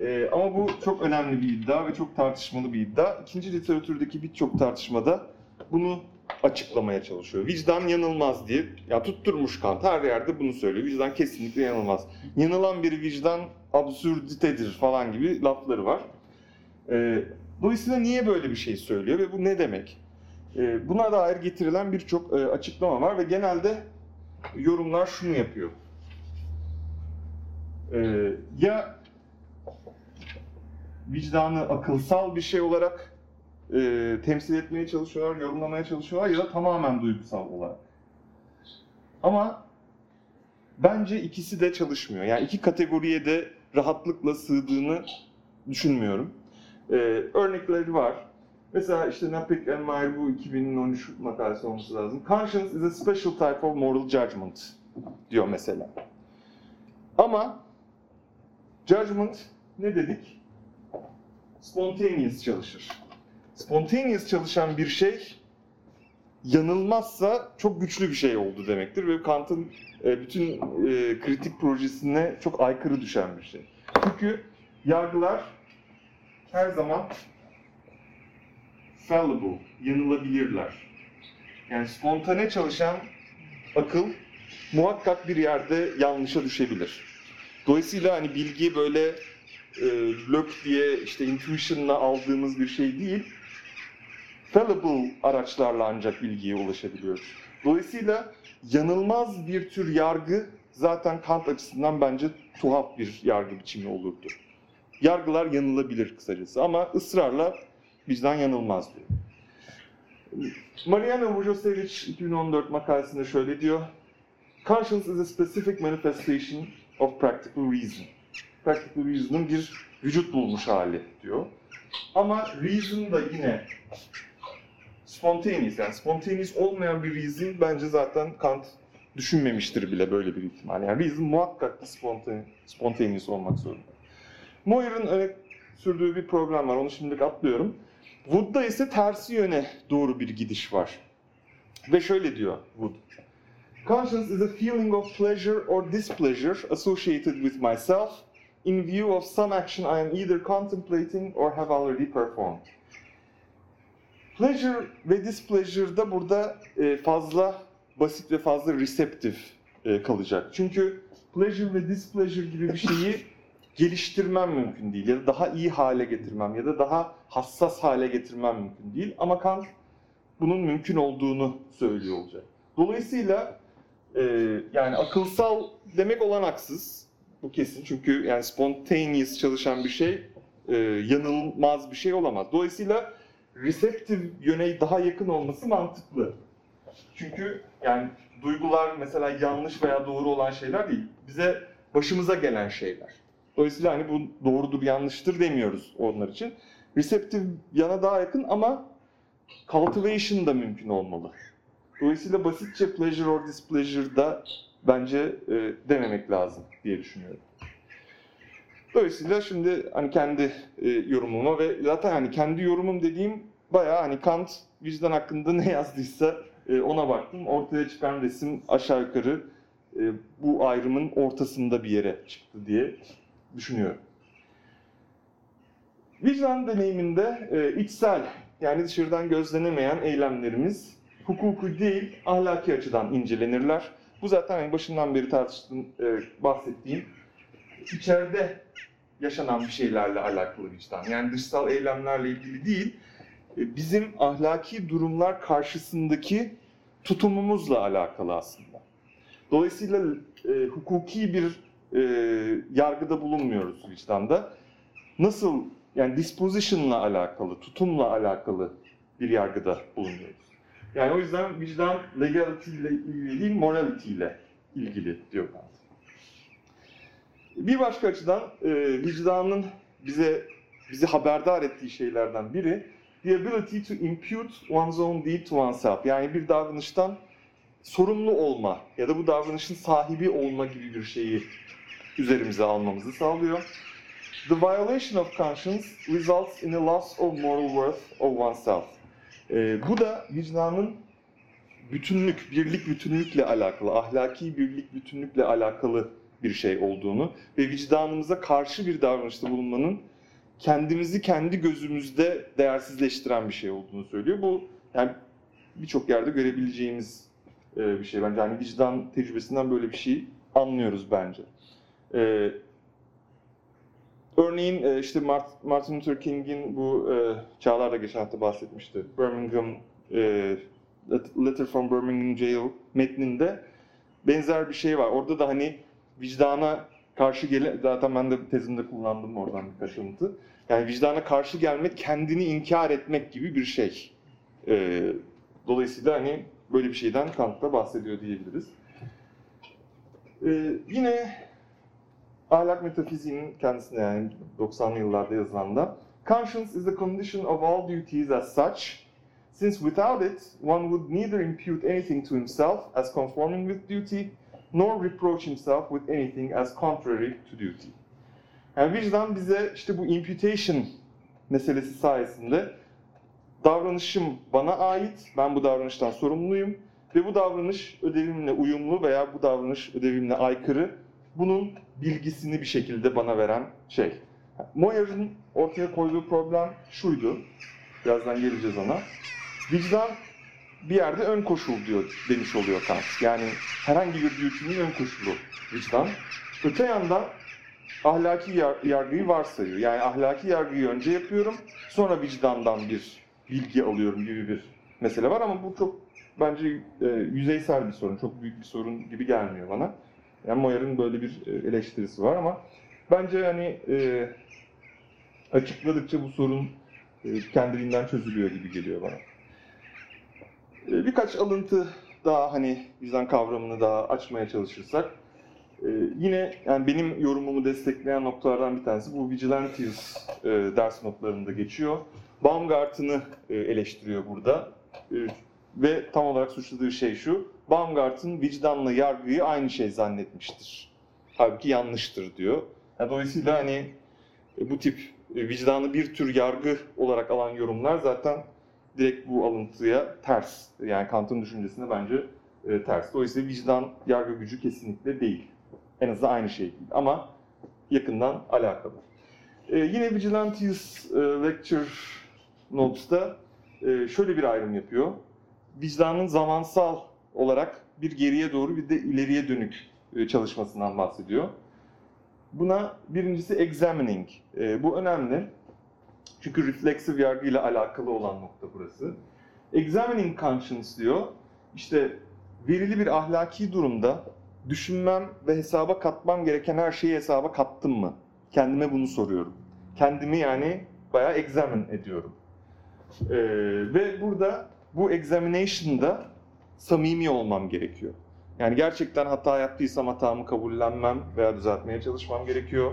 E, ama bu çok önemli bir iddia ve çok tartışmalı bir iddia. İkinci literatürdeki birçok tartışmada bunu açıklamaya çalışıyor. Vicdan yanılmaz diye. Ya tutturmuş Kant her yerde bunu söylüyor. Vicdan kesinlikle yanılmaz. Yanılan bir vicdan absürditedir falan gibi lafları var. E, dolayısıyla niye böyle bir şey söylüyor ve bu ne demek? E, buna dair getirilen birçok e, açıklama var ve genelde yorumlar şunu yapıyor. E, ya vicdanı akılsal bir şey olarak e, temsil etmeye çalışıyorlar, yorumlamaya çalışıyorlar ya da tamamen duygusal olarak. Ama bence ikisi de çalışmıyor. Yani iki kategoriye de rahatlıkla sığdığını düşünmüyorum. Ee, örnekleri var. Mesela işte Napik and Meyer bu 2013 makalesi olması lazım. Conscience is a special type of moral judgment diyor mesela. Ama judgment ne dedik? Spontaneous çalışır. Spontaneous çalışan bir şey yanılmazsa çok güçlü bir şey oldu demektir ve Kant'ın e, bütün e, kritik projesine çok aykırı düşen bir şey. Çünkü yargılar her zaman fallible, yanılabilirler. Yani spontane çalışan akıl muhakkak bir yerde yanlışa düşebilir. Dolayısıyla hani bilgi böyle e, lök diye işte intuition'la aldığımız bir şey değil. Fallible araçlarla ancak bilgiye ulaşabiliyoruz. Dolayısıyla yanılmaz bir tür yargı zaten Kant açısından bence tuhaf bir yargı biçimi olurdu. Yargılar yanılabilir kısacası ama ısrarla vicdan yanılmaz diyor. Mariana Vujosevic 2014 makalesinde şöyle diyor. Conscience is a specific manifestation of practical reason. Practical reason'ın bir vücut bulmuş hali diyor. Ama reason da yine spontaneous yani spontaneous olmayan bir reason bence zaten Kant düşünmemiştir bile böyle bir ihtimal. Yani reason muhakkak da spontane, spontaneous olmak zorunda. Moyer'ın öne sürdüğü bir program var. Onu şimdilik atlıyorum. Wood'da ise tersi yöne doğru bir gidiş var. Ve şöyle diyor Wood. Conscience is a feeling of pleasure or displeasure associated with myself in view of some action I am either contemplating or have already performed. Pleasure ve displeasure'da burada e, fazla basit ve fazla receptive e, kalacak. Çünkü pleasure ve displeasure gibi bir şeyi geliştirmem mümkün değil ya da daha iyi hale getirmem ya da daha hassas hale getirmem mümkün değil. Ama Kant bunun mümkün olduğunu söylüyor olacak. Dolayısıyla e, yani akılsal demek olanaksız. Bu kesin çünkü yani spontaneous çalışan bir şey e, yanılmaz bir şey olamaz. Dolayısıyla receptive yöne daha yakın olması mantıklı. Çünkü yani duygular mesela yanlış veya doğru olan şeyler değil. Bize başımıza gelen şeyler. Dolayısıyla hani bu doğrudur, yanlıştır demiyoruz onlar için. Receptive yana daha yakın ama cultivation da mümkün olmalı. Dolayısıyla basitçe pleasure or displeasure da bence e, dememek lazım diye düşünüyorum. Dolayısıyla şimdi hani kendi e, yorumuma ve zaten hani kendi yorumum dediğim bayağı hani Kant vicdan hakkında ne yazdıysa e, ona baktım. Ortaya çıkan resim aşağı yukarı e, bu ayrımın ortasında bir yere çıktı diye düşünüyorum. Vicdan deneyiminde e, içsel yani dışarıdan gözlenemeyen eylemlerimiz hukuki değil ahlaki açıdan incelenirler. Bu zaten hani başından beri tartıştığım, e, bahsettiğim içeride yaşanan bir şeylerle alakalı vicdan. Yani dışsal eylemlerle ilgili değil, e, bizim ahlaki durumlar karşısındaki tutumumuzla alakalı aslında. Dolayısıyla e, hukuki bir e, yargıda bulunmuyoruz vicdanda. Nasıl yani disposition'la alakalı, tutumla alakalı bir yargıda bulunuyoruz. Yani o yüzden vicdan legality ile ilgili değil, morality ile ilgili diyor Kant. Bir başka açıdan e, vicdanın bize bizi haberdar ettiği şeylerden biri the ability to impute one's own deed to oneself. Yani bir davranıştan sorumlu olma ya da bu davranışın sahibi olma gibi bir şeyi üzerimize almamızı sağlıyor. The violation of conscience results in a loss of moral worth of oneself. Ee, bu da vicdanın bütünlük, birlik bütünlükle alakalı, ahlaki birlik bütünlükle alakalı bir şey olduğunu ve vicdanımıza karşı bir davranışta bulunmanın kendimizi kendi gözümüzde değersizleştiren bir şey olduğunu söylüyor. Bu yani birçok yerde görebileceğimiz e, bir şey bence. Yani vicdan tecrübesinden böyle bir şey anlıyoruz bence. E, örneğin e, işte Mart- Martin Luther King'in bu e, Çağlar geçen hafta bahsetmişti. Birmingham e, Letter from Birmingham Jail metninde benzer bir şey var. Orada da hani vicdana karşı gele zaten ben de tezimde kullandım oradan birkaç alıntı. Yani vicdana karşı gelmek kendini inkar etmek gibi bir şey. E, dolayısıyla hani böyle bir şeyden Kant bahsediyor diyebiliriz. Ee, yine ahlak metafiziğinin kendisine yani 90'lı yıllarda yazılan Conscience is the condition of all duties as such, since without it one would neither impute anything to himself as conforming with duty, nor reproach himself with anything as contrary to duty. Yani vicdan bize işte bu imputation meselesi sayesinde davranışım bana ait, ben bu davranıştan sorumluyum ve bu davranış ödevimle uyumlu veya bu davranış ödevimle aykırı. Bunun bilgisini bir şekilde bana veren şey. Moyer'ın ortaya koyduğu problem şuydu. Birazdan geleceğiz ona. Vicdan bir yerde ön koşul diyor demiş oluyor Kant. Yani herhangi bir duty'nin ön koşulu vicdan. Öte yandan ahlaki yar- yargıyı varsayıyor. Yani ahlaki yargıyı önce yapıyorum, sonra vicdandan bir bilgi alıyorum gibi bir mesele var ama bu çok bence e, yüzeysel bir sorun, çok büyük bir sorun gibi gelmiyor bana. Yani Moyer'in böyle bir e, eleştirisi var ama bence hani e, açıkladıkça bu sorun e, kendiliğinden çözülüyor gibi geliyor bana. E, birkaç alıntı daha hani vicdan kavramını daha açmaya çalışırsak e, yine yani benim yorumumu destekleyen noktalardan bir tanesi bu Vigilantes e, ders notlarında geçiyor. Baumgarten'ı e, eleştiriyor burada. E, ve tam olarak suçladığı şey şu. Baumgarten vicdanla yargıyı aynı şey zannetmiştir. Halbuki yanlıştır diyor. Yani dolayısıyla hani e, bu tip e, vicdanı bir tür yargı olarak alan yorumlar zaten direkt bu alıntıya ters. Yani Kant'ın düşüncesine bence e, ters. Dolayısıyla vicdan yargı gücü kesinlikle değil. En azından aynı şey değil. Ama yakından alakalı. E, yine Vigilantes e, Lecture Notes'ta e, şöyle bir ayrım yapıyor. Vicdanın zamansal olarak bir geriye doğru bir de ileriye dönük e, çalışmasından bahsediyor. Buna birincisi examining. E, bu önemli. Çünkü refleksif yargıyla alakalı olan nokta burası. Examining conscience diyor. İşte verili bir ahlaki durumda düşünmem ve hesaba katmam gereken her şeyi hesaba kattım mı? Kendime bunu soruyorum. Kendimi yani bayağı examine ediyorum. Ee, ve burada bu examination'da samimi olmam gerekiyor. Yani gerçekten hata yaptıysam hatamı kabullenmem veya düzeltmeye çalışmam gerekiyor.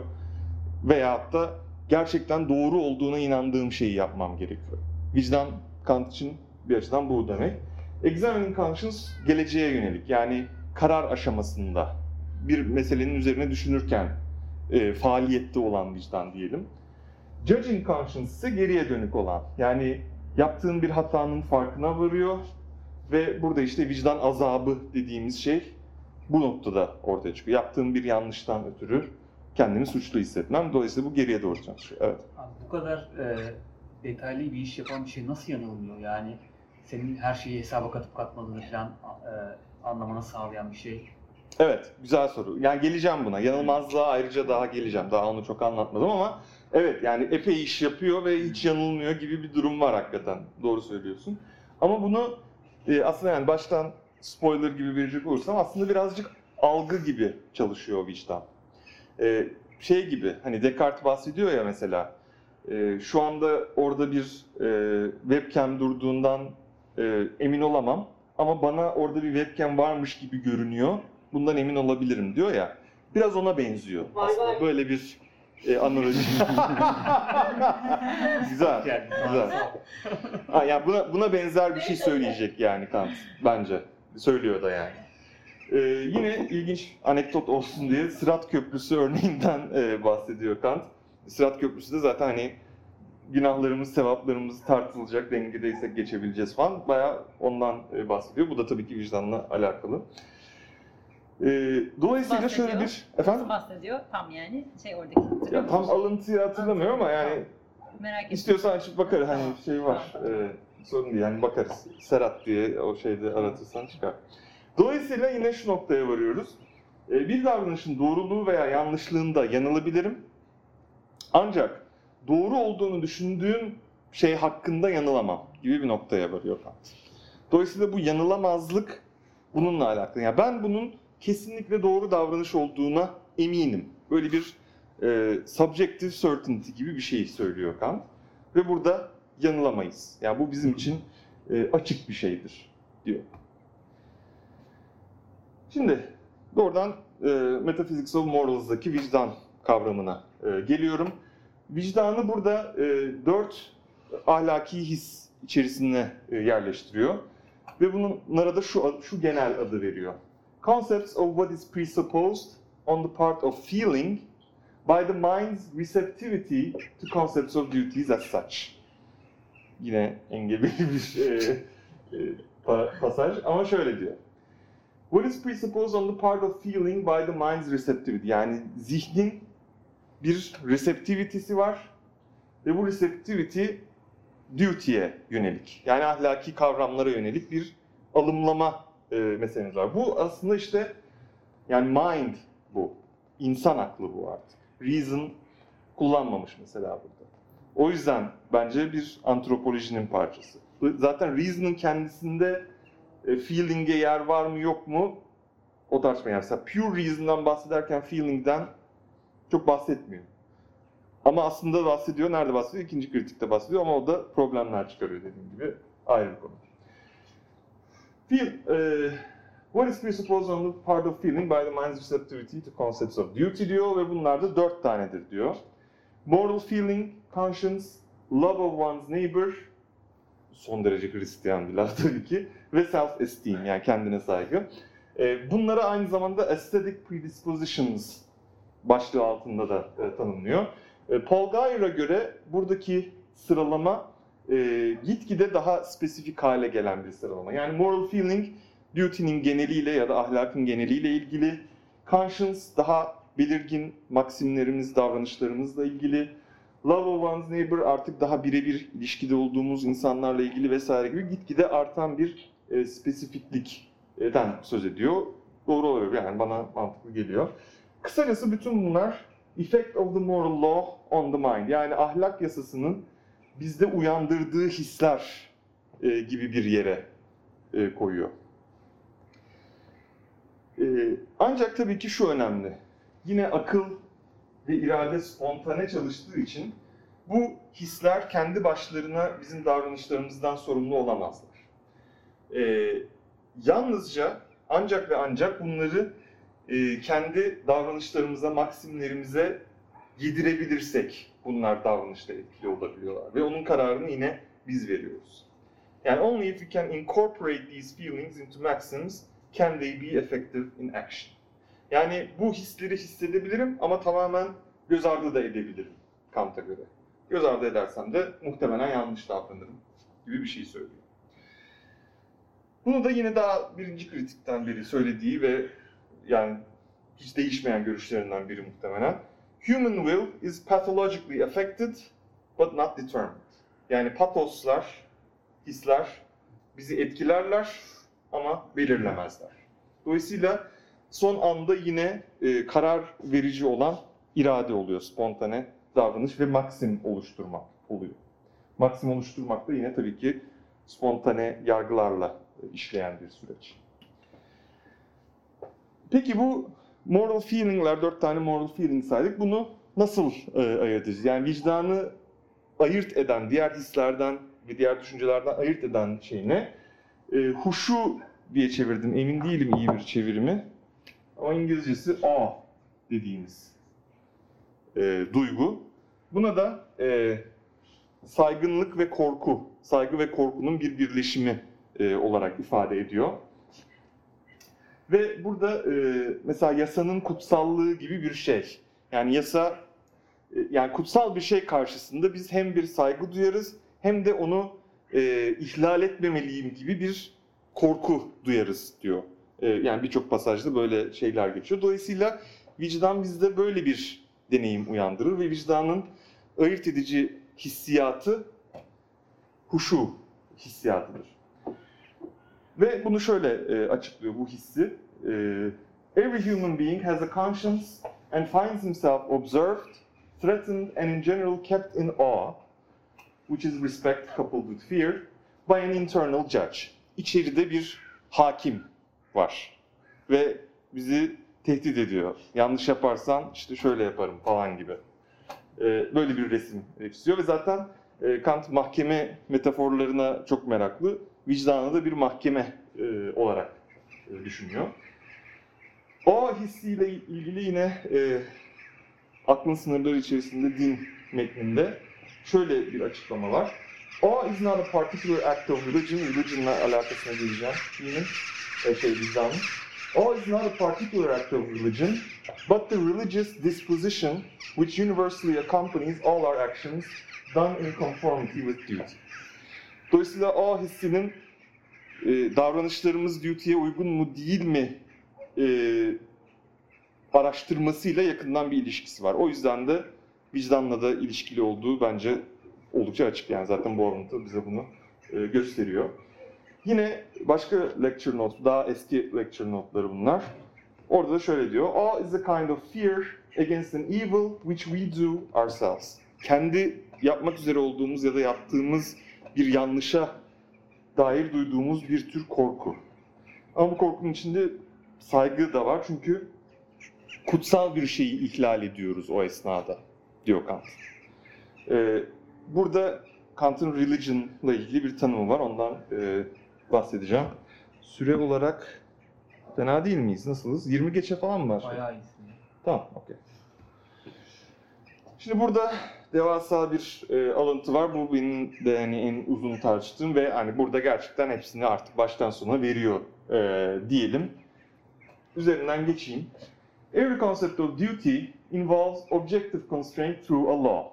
Veyahut da gerçekten doğru olduğuna inandığım şeyi yapmam gerekiyor. Vicdan Kant için bir açıdan bu demek. Examining conscience geleceğe yönelik yani karar aşamasında bir meselenin üzerine düşünürken e, faaliyette olan vicdan diyelim. Judging conscience ise geriye dönük olan yani yaptığın bir hatanın farkına varıyor ve burada işte vicdan azabı dediğimiz şey bu noktada ortaya çıkıyor. Yaptığın bir yanlıştan ötürü kendimi suçlu hissetmem. Dolayısıyla bu geriye doğru çalışıyor. Evet. Abi bu kadar e, detaylı bir iş yapan bir şey nasıl yanılmıyor? Yani senin her şeyi hesaba katıp katmadığını falan e, anlamana sağlayan bir şey. Evet, güzel soru. Yani geleceğim buna. Yanılmazlığa ayrıca daha geleceğim. Daha onu çok anlatmadım ama evet yani epey iş yapıyor ve hiç yanılmıyor gibi bir durum var hakikaten. Doğru söylüyorsun. Ama bunu e, aslında yani baştan spoiler gibi verecek olursam aslında birazcık algı gibi çalışıyor vicdan. E, şey gibi hani Descartes bahsediyor ya mesela e, şu anda orada bir e, webcam durduğundan e, emin olamam ama bana orada bir webcam varmış gibi görünüyor. Bundan emin olabilirim diyor ya. Biraz ona benziyor. Vay aslında vay. böyle bir e, analoji. güzel. Yani, Güzel. Ha, yani buna, buna benzer bir şey söyleyecek yani Kant bence. Söylüyor da yani. Ee, yine ilginç anekdot olsun diye Sırat Köprüsü örneğinden e, bahsediyor Kant. Sırat Köprüsü de zaten hani günahlarımız, sevaplarımız tartılacak, dengedeysek geçebileceğiz falan. Bayağı ondan e, bahsediyor. Bu da tabii ki vicdanla alakalı. Ee, dolayısıyla şöyle bir... Efendim? Bahsediyor? Tam yani şey oradaki. Ya tam alıntıyı hatırlamıyorum ama yani Merak. İstiyorsan açıp bakarız. Hani şey var. E, sorun değil. Yani bakarız. Serhat diye o şeyde aratırsan çıkar. Dolayısıyla yine şu noktaya varıyoruz. E, bir davranışın doğruluğu veya yanlışlığında yanılabilirim. Ancak doğru olduğunu düşündüğüm şey hakkında yanılamam gibi bir noktaya varıyor Kant. Dolayısıyla bu yanılamazlık bununla alakalı. Yani ben bunun kesinlikle doğru davranış olduğuna eminim. Böyle bir e, subjective certainty gibi bir şey söylüyor Kant. Ve burada yanılamayız. Yani bu bizim için e, açık bir şeydir diyor. Şimdi doğrudan e, Metaphysics of Morals'daki vicdan kavramına e, geliyorum. Vicdanı burada e, dört ahlaki his içerisine e, yerleştiriyor. Ve bunlara da şu, şu genel adı veriyor. Concepts of what is presupposed on the part of feeling by the mind's receptivity to concepts of duties as such. Yine engebeli bir e, e, pa- pasaj ama şöyle diyor. What is presupposed on the part of feeling by the mind's receptivity? Yani zihnin bir receptivity'si var ve bu receptivity duty'ye yönelik. Yani ahlaki kavramlara yönelik bir alımlama e, meselemiz var. Bu aslında işte yani mind bu. İnsan aklı bu artık. Reason kullanmamış mesela burada. O yüzden bence bir antropolojinin parçası. Zaten reason'ın kendisinde e, feeling'e yer var mı yok mu o tartışma. Yani mesela pure reason'dan bahsederken feeling'den çok bahsetmiyor. Ama aslında bahsediyor. Nerede bahsediyor? İkinci kritikte bahsediyor ama o da problemler çıkarıyor dediğim gibi. Ayrı bir konu. Feel, e, what is presupposed on the part of feeling by the mind's receptivity to concepts of duty diyor ve bunlar da dört tanedir diyor. Moral feeling, conscience, love of one's neighbor, son derece Hristiyan bir laf tabii ki, ve self-esteem yani kendine saygı. E, bunları aynı zamanda aesthetic predispositions başlığı altında da e, tanımlıyor. E, Paul Geyer'a göre buradaki sıralama e, gitgide daha spesifik hale gelen bir sıralama. Yani moral feeling, duty'nin geneliyle ya da ahlakın geneliyle ilgili. Conscience daha belirgin maksimlerimiz, davranışlarımızla ilgili. Love of one's neighbor artık daha birebir ilişkide olduğumuz insanlarla ilgili vesaire gibi gitgide artan bir e, spesifiklikten söz ediyor. Doğru oluyor yani bana mantıklı geliyor. Kısacası bütün bunlar effect of the moral law on the mind yani ahlak yasasının bizde uyandırdığı hisler e, gibi bir yere e, koyuyor. E, ancak tabii ki şu önemli. Yine akıl ve irade spontane çalıştığı için bu hisler kendi başlarına bizim davranışlarımızdan sorumlu olamazlar. E, yalnızca ancak ve ancak bunları e, kendi davranışlarımıza, maksimlerimize yedirebilirsek bunlar davranışta etkili olabiliyorlar. Ve onun kararını yine biz veriyoruz. Yani only if we can incorporate these feelings into maxims can they be effective in action. Yani bu hisleri hissedebilirim ama tamamen göz ardı da edebilirim Kant'a göre. Göz ardı edersem de muhtemelen yanlış davranırım gibi bir şey söylüyor. Bunu da yine daha birinci kritikten beri söylediği ve yani hiç değişmeyen görüşlerinden biri muhtemelen. Human will is pathologically affected but not determined. Yani patoslar, hisler bizi etkilerler ama belirlemezler. Dolayısıyla son anda yine e, karar verici olan irade oluyor. Spontane davranış ve maksim oluşturma oluyor. Maksim oluşturmak da yine tabii ki spontane yargılarla e, işleyen bir süreç. Peki bu moral feeling'ler, dört tane moral feeling saydık. Bunu nasıl e, ayırt edeceğiz? Yani vicdanı ayırt eden, diğer hislerden ve diğer düşüncelerden ayırt eden şey ne? E, huşu diye çevirdim. Emin değilim iyi bir çevirimi. Ama İngilizcesi A dediğimiz e, duygu. Buna da e, saygınlık ve korku, saygı ve korkunun bir birleşimi e, olarak ifade ediyor. Ve burada e, mesela yasanın kutsallığı gibi bir şey. Yani yasa, e, yani kutsal bir şey karşısında biz hem bir saygı duyarız hem de onu e, ihlal etmemeliyim gibi bir korku duyarız diyor. E, yani birçok pasajda böyle şeyler geçiyor. Dolayısıyla vicdan bizde böyle bir deneyim uyandırır ve vicdanın ayırt edici hissiyatı huşu hissiyatıdır. Ve bunu şöyle e, açıklıyor bu hissi. E, Every human being has a conscience and finds himself observed, threatened and in general kept in awe, which is respect coupled with fear, by an internal judge. İçeride bir hakim var ve bizi tehdit ediyor. Yanlış yaparsan işte şöyle yaparım falan gibi. E, böyle bir resim çiziyor ve zaten e, Kant mahkeme metaforlarına çok meraklı. Vicdanı da bir mahkeme e, olarak e, düşünüyor. O hissiyle ilgili yine e, aklın sınırları içerisinde din metninde şöyle bir açıklama var. Awe is not a particular act of religion. Religion'la alakasına geleceğim. Dinin, e, şey vicdanın. Awe is not a particular act of religion, but the religious disposition which universally accompanies all our actions done in conformity with duty. Dolayısıyla awe hissinin e, davranışlarımız duty'ye uygun mu değil mi e, araştırmasıyla yakından bir ilişkisi var. O yüzden de vicdanla da ilişkili olduğu bence oldukça açık. Yani zaten bu alıntı bize bunu e, gösteriyor. Yine başka lecture note, daha eski lecture notları bunlar. Orada da şöyle diyor. Awe is a kind of fear against an evil which we do ourselves. Kendi yapmak üzere olduğumuz ya da yaptığımız bir yanlışa dair duyduğumuz bir tür korku. Ama bu korkunun içinde saygı da var çünkü kutsal bir şeyi ihlal ediyoruz o esnada diyor Kant. Ee, burada Kant'ın religion'la ilgili bir tanımı var. Ondan e, bahsedeceğim. Süre olarak fena değil miyiz? Nasılız? 20 geçe falan mı var? Bayağı iyisin. Tamam, okey. Şimdi burada devasa bir e, alıntı var. Bu benim de hani en uzun tartıştığım ve hani burada gerçekten hepsini artık baştan sona veriyor e, diyelim. Üzerinden geçeyim. Every concept of duty involves objective constraint through a law.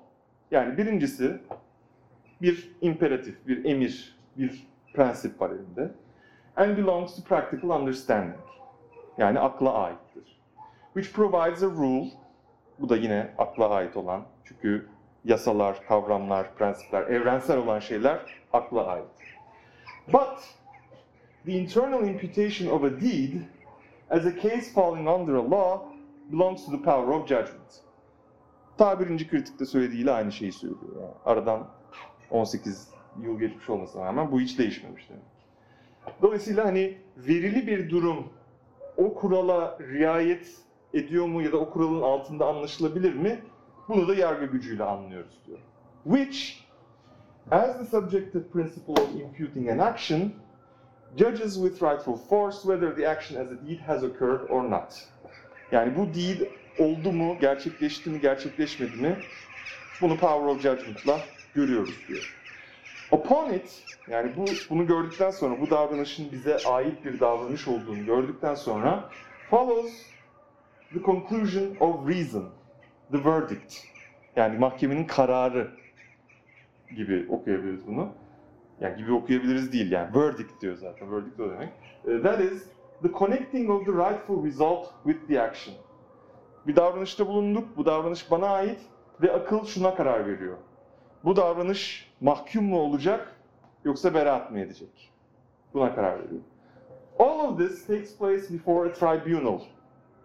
Yani birincisi bir imperatif, bir emir, bir prensip var elinde. And belongs to practical understanding. Yani akla aittir. Which provides a rule. Bu da yine akla ait olan. Çünkü yasalar, kavramlar, prensipler, evrensel olan şeyler akla ait. But the internal imputation of a deed as a case falling under a law belongs to the power of judgment. Ta birinci kritikte söylediğiyle aynı şeyi söylüyor. Yani aradan 18 yıl geçmiş olmasına rağmen bu hiç değişmemiş. Yani. Dolayısıyla hani verili bir durum o kurala riayet ediyor mu ya da o kuralın altında anlaşılabilir mi? Bunu da yargı gücüyle anlıyoruz diyor. Which, as the subjective principle of imputing an action, judges with rightful force whether the action as a deed has occurred or not. Yani bu deed oldu mu, gerçekleşti mi, gerçekleşmedi mi? Bunu power of judgment'la görüyoruz diyor. Upon it, yani bu bunu gördükten sonra, bu davranışın bize ait bir davranış olduğunu gördükten sonra follows the conclusion of reason, the verdict. Yani mahkemenin kararı gibi okuyabiliriz bunu. Yani gibi okuyabiliriz değil yani. Verdict diyor zaten. Verdict o demek. Uh, that is the connecting of the rightful result with the action. Bir davranışta bulunduk. Bu davranış bana ait ve akıl şuna karar veriyor. Bu davranış mahkum mu olacak yoksa beraat mı edecek? Buna karar veriyor. All of this takes place before a tribunal.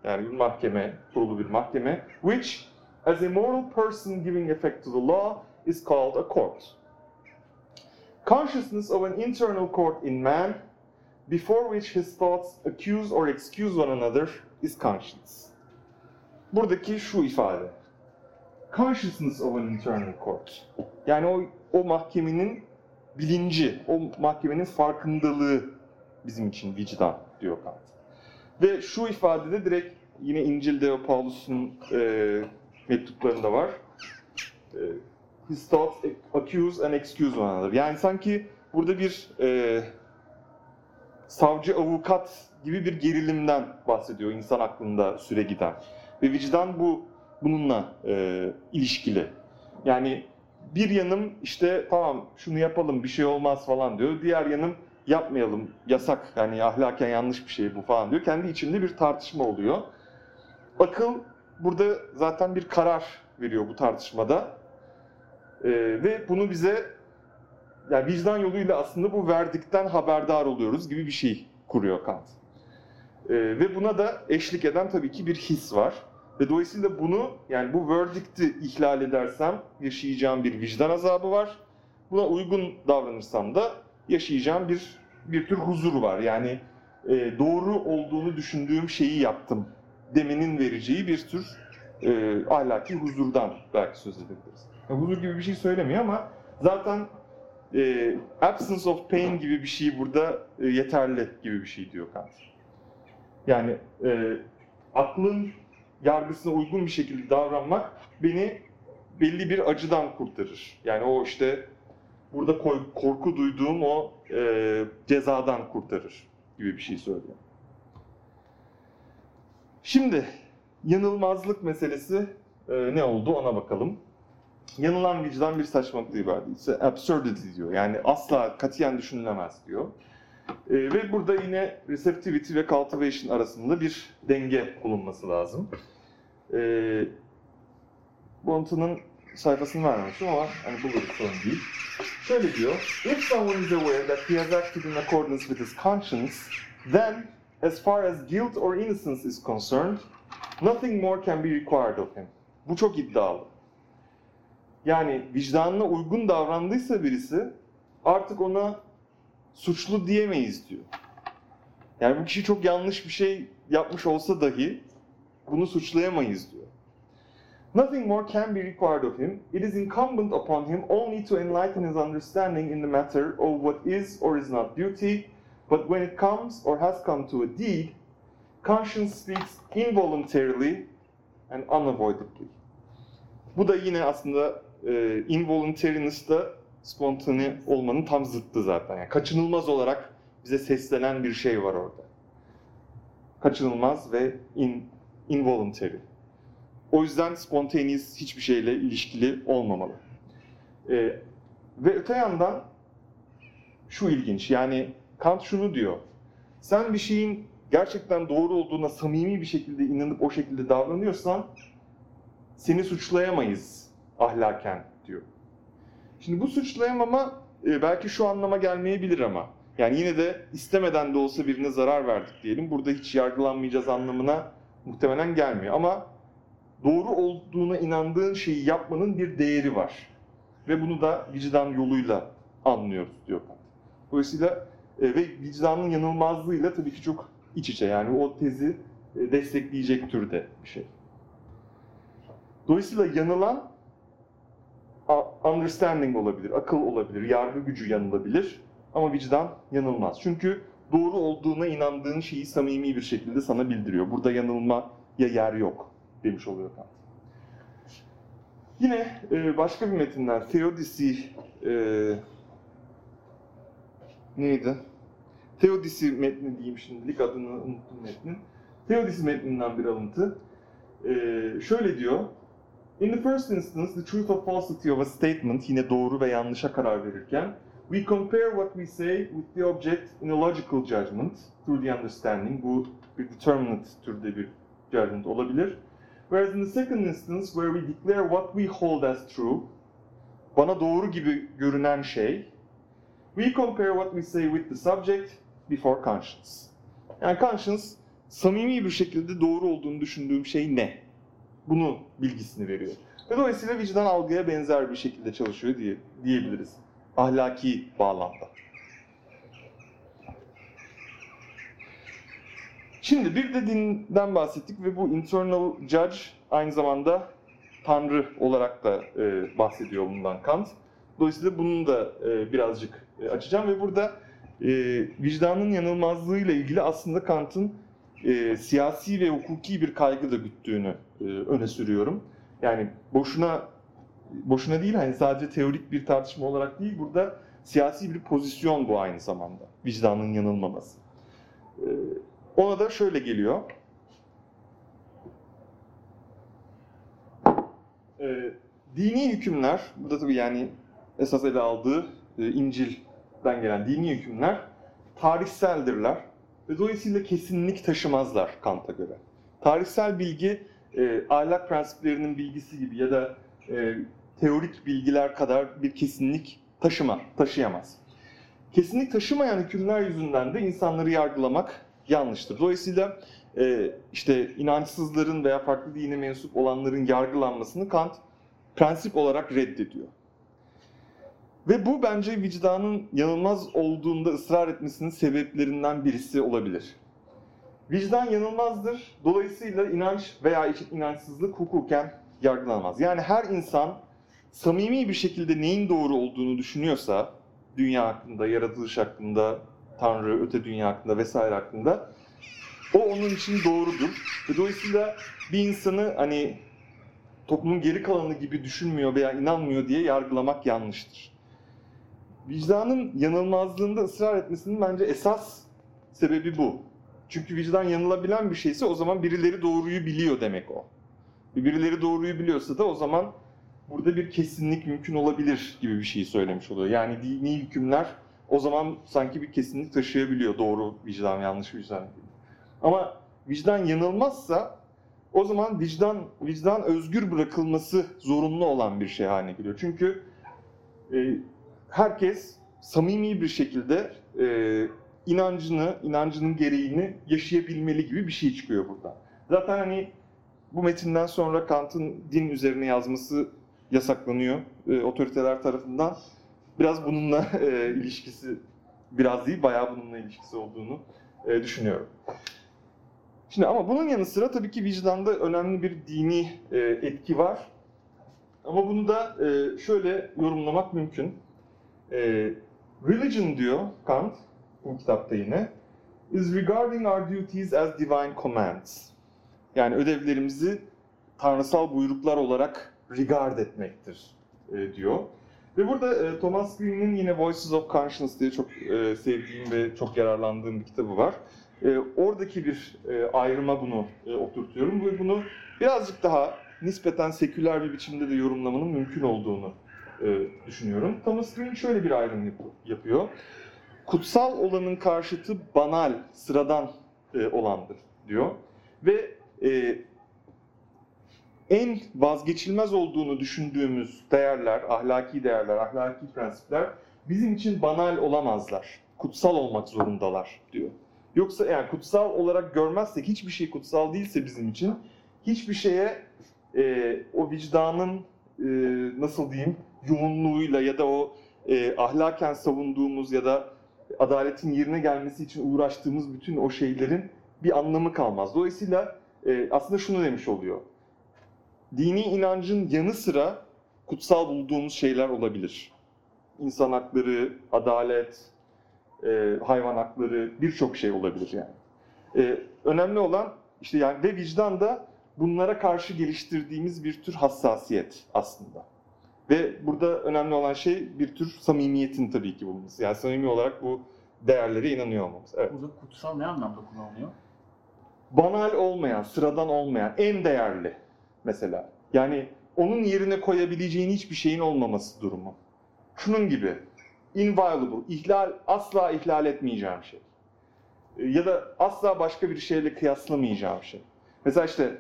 yani bir mahkeme, kurulu bir mahkeme, which as a moral person giving effect to the law is called a court. Consciousness of an internal court in man, before which his thoughts accuse or excuse one another, is conscience. Buradaki şu ifade. Consciousness of an internal court. Yani o, o mahkemenin bilinci, o mahkemenin farkındalığı bizim için vicdan diyor Kant. Ve şu ifadede direkt yine İncil'de Paulus'un e, mektuplarında var. E, his thoughts accuse and excuse one another. Yani sanki burada bir e, savcı avukat gibi bir gerilimden bahsediyor insan aklında süre giden. Ve vicdan bu bununla e, ilişkili. Yani bir yanım işte tamam şunu yapalım bir şey olmaz falan diyor. Diğer yanım yapmayalım yasak yani ahlaken yanlış bir şey bu falan diyor. Kendi içinde bir tartışma oluyor. Akıl burada zaten bir karar veriyor bu tartışmada. Ee, ve bunu bize yani vicdan yoluyla aslında bu verdikten haberdar oluyoruz gibi bir şey kuruyor Kant. Ee, ve buna da eşlik eden tabii ki bir his var. Ve dolayısıyla bunu yani bu verdict'i ihlal edersem yaşayacağım bir vicdan azabı var. Buna uygun davranırsam da yaşayacağım bir bir tür huzur var. Yani e, doğru olduğunu düşündüğüm şeyi yaptım demenin vereceği bir tür e, ahlaki huzurdan belki söz edebiliriz. Yani huzur gibi bir şey söylemiyor ama zaten e, absence of pain gibi bir şey burada e, yeterli gibi bir şey diyor Kant. Yani e, aklın yargısına uygun bir şekilde davranmak beni belli bir acıdan kurtarır. Yani o işte burada korku duyduğum o e, cezadan kurtarır gibi bir şey söylüyor. Şimdi yanılmazlık meselesi e, ne oldu ona bakalım. Yanılan vicdan bir saçmalık ibadet. Ise absurdity diyor. Yani asla katiyen düşünülemez diyor. E, ve burada yine receptivity ve cultivation arasında bir denge bulunması lazım. E, Bonton'un sayfasını vermemişim ama hani buluruz sorun değil. Şöyle diyor, if someone is aware that he has acted in accordance with his conscience, then, as far as guilt or innocence is concerned, nothing more can be required of him. Bu çok iddialı. Yani vicdanına uygun davrandıysa birisi, artık ona suçlu diyemeyiz diyor. Yani bu kişi çok yanlış bir şey yapmış olsa dahi bunu suçlayamayız diyor. Nothing more can be required of him. It is incumbent upon him only to enlighten his understanding in the matter of what is or is not duty. But when it comes or has come to a deed, conscience speaks involuntarily and unavoidably. Bu da yine aslında e, involuntariness da spontane olmanın tam zıttı zaten. Yani kaçınılmaz olarak bize seslenen bir şey var orada. Kaçınılmaz ve in, involuntary. O yüzden spontaneous hiçbir şeyle ilişkili olmamalı. Ee, ve öte yandan şu ilginç yani Kant şunu diyor. Sen bir şeyin gerçekten doğru olduğuna samimi bir şekilde inanıp o şekilde davranıyorsan seni suçlayamayız ahlaken diyor. Şimdi bu suçlayamama e, belki şu anlama gelmeyebilir ama yani yine de istemeden de olsa birine zarar verdik diyelim. Burada hiç yargılanmayacağız anlamına muhtemelen gelmiyor ama doğru olduğuna inandığın şeyi yapmanın bir değeri var. Ve bunu da vicdan yoluyla anlıyoruz diyor Kant. Dolayısıyla e, ve vicdanın yanılmazlığıyla tabii ki çok iç içe yani o tezi e, destekleyecek türde bir şey. Dolayısıyla yanılan understanding olabilir, akıl olabilir, yargı gücü yanılabilir ama vicdan yanılmaz. Çünkü doğru olduğuna inandığın şeyi samimi bir şekilde sana bildiriyor. Burada yanılmaya yer yok demiş oluyor Kant. Yine e, başka bir metinden Theodisi e, neydi? Theodisi metni diyeyim şimdilik adını unuttum metnin. Theodisi metninden bir alıntı. E, şöyle diyor. In the first instance, the truth or falsity of a statement yine doğru ve yanlışa karar verirken we compare what we say with the object in a logical judgment through the understanding. Bu bir determinate türde bir judgment olabilir. Whereas in the second instance, where we declare what we hold as true, bana doğru gibi görünen şey, we compare what we say with the subject before conscience. Yani conscience samimi bir şekilde doğru olduğunu düşündüğüm şey ne? Bunu bilgisini veriyor. Ve dolayısıyla vicdan algıya benzer bir şekilde çalışıyor diye diyebiliriz. Ahlaki bağlamda. Şimdi bir de dinden bahsettik ve bu internal judge aynı zamanda tanrı olarak da e, bahsediyor bundan Kant. Dolayısıyla bunu da e, birazcık e, açacağım ve burada e, vicdanın yanılmazlığıyla ilgili aslında Kant'ın e, siyasi ve hukuki bir kaygı da güttüğünü e, öne sürüyorum. Yani boşuna boşuna değil hani sadece teorik bir tartışma olarak değil burada siyasi bir pozisyon bu aynı zamanda vicdanın yanılmaması. E, ona da şöyle geliyor. E, dini hükümler, burada tabii yani esas ele aldığı e, İncil'den gelen dini hükümler tarihseldirler ve dolayısıyla kesinlik taşımazlar Kant'a göre. Tarihsel bilgi e, ahlak prensiplerinin bilgisi gibi ya da e, teorik bilgiler kadar bir kesinlik taşıma, taşıyamaz. Kesinlik taşımayan hükümler yüzünden de insanları yargılamak yanlıştır. Dolayısıyla e, işte inançsızların veya farklı dine mensup olanların yargılanmasını Kant prensip olarak reddediyor. Ve bu bence vicdanın yanılmaz olduğunda ısrar etmesinin sebeplerinden birisi olabilir. Vicdan yanılmazdır. Dolayısıyla inanç veya inançsızlık hukuken yargılanmaz. Yani her insan samimi bir şekilde neyin doğru olduğunu düşünüyorsa, dünya hakkında, yaratılış hakkında, Tanrı, öte dünya hakkında vesaire hakkında, o onun için doğrudur. Ve dolayısıyla bir insanı hani toplumun geri kalanı gibi düşünmüyor veya inanmıyor diye yargılamak yanlıştır. Vicdanın yanılmazlığında ısrar etmesinin bence esas sebebi bu. Çünkü vicdan yanılabilen bir şeyse o zaman birileri doğruyu biliyor demek o. Birileri doğruyu biliyorsa da o zaman burada bir kesinlik mümkün olabilir gibi bir şey söylemiş oluyor. Yani dini hükümler o zaman sanki bir kesinlik taşıyabiliyor doğru vicdan, yanlış vicdan. Ama vicdan yanılmazsa o zaman vicdan vicdan özgür bırakılması zorunlu olan bir şey haline geliyor. Çünkü e, herkes samimi bir şekilde e, inancını, inancının gereğini yaşayabilmeli gibi bir şey çıkıyor burada. Zaten hani bu metinden sonra Kant'ın din üzerine yazması yasaklanıyor e, otoriteler tarafından. Biraz bununla e, ilişkisi, biraz değil bayağı bununla ilişkisi olduğunu e, düşünüyorum. Şimdi ama bunun yanı sıra tabii ki vicdanda önemli bir dini e, etki var. Ama bunu da e, şöyle yorumlamak mümkün. E, religion diyor Kant bu kitapta yine is regarding our duties as divine commands. Yani ödevlerimizi tanrısal buyruklar olarak regard etmektir e, diyor. Ve burada e, Thomas Green'in yine Voices of Conscience diye çok e, sevdiğim ve çok yararlandığım bir kitabı var. E, oradaki bir e, ayrıma bunu e, oturtuyorum ve bunu birazcık daha nispeten seküler bir biçimde de yorumlamanın mümkün olduğunu e, düşünüyorum. Thomas Green şöyle bir ayrım yap- yapıyor. Kutsal olanın karşıtı banal, sıradan e, olandır diyor. Ve e, en vazgeçilmez olduğunu düşündüğümüz değerler, ahlaki değerler, ahlaki prensipler bizim için banal olamazlar. Kutsal olmak zorundalar diyor. Yoksa yani kutsal olarak görmezsek, hiçbir şey kutsal değilse bizim için, hiçbir şeye e, o vicdanın e, nasıl diyeyim yoğunluğuyla ya da o e, ahlaken savunduğumuz ya da adaletin yerine gelmesi için uğraştığımız bütün o şeylerin bir anlamı kalmaz. Dolayısıyla e, aslında şunu demiş oluyor. Dini inancın yanı sıra kutsal bulduğumuz şeyler olabilir. İnsan hakları, adalet, e, hayvan hakları birçok şey olabilir yani. E, önemli olan işte yani ve vicdan da bunlara karşı geliştirdiğimiz bir tür hassasiyet aslında. Ve burada önemli olan şey bir tür samimiyetin tabii ki bulunması. Yani samimi olarak bu değerlere inanıyor olmamız. Evet. Burada kutsal ne anlamda kullanılıyor? Banal olmayan, sıradan olmayan, en değerli mesela. Yani onun yerine koyabileceğin hiçbir şeyin olmaması durumu. Şunun gibi, inviolable, ihlal, asla ihlal etmeyeceğim şey. E, Ya da asla başka bir şeyle kıyaslamayacağım şey. Mesela işte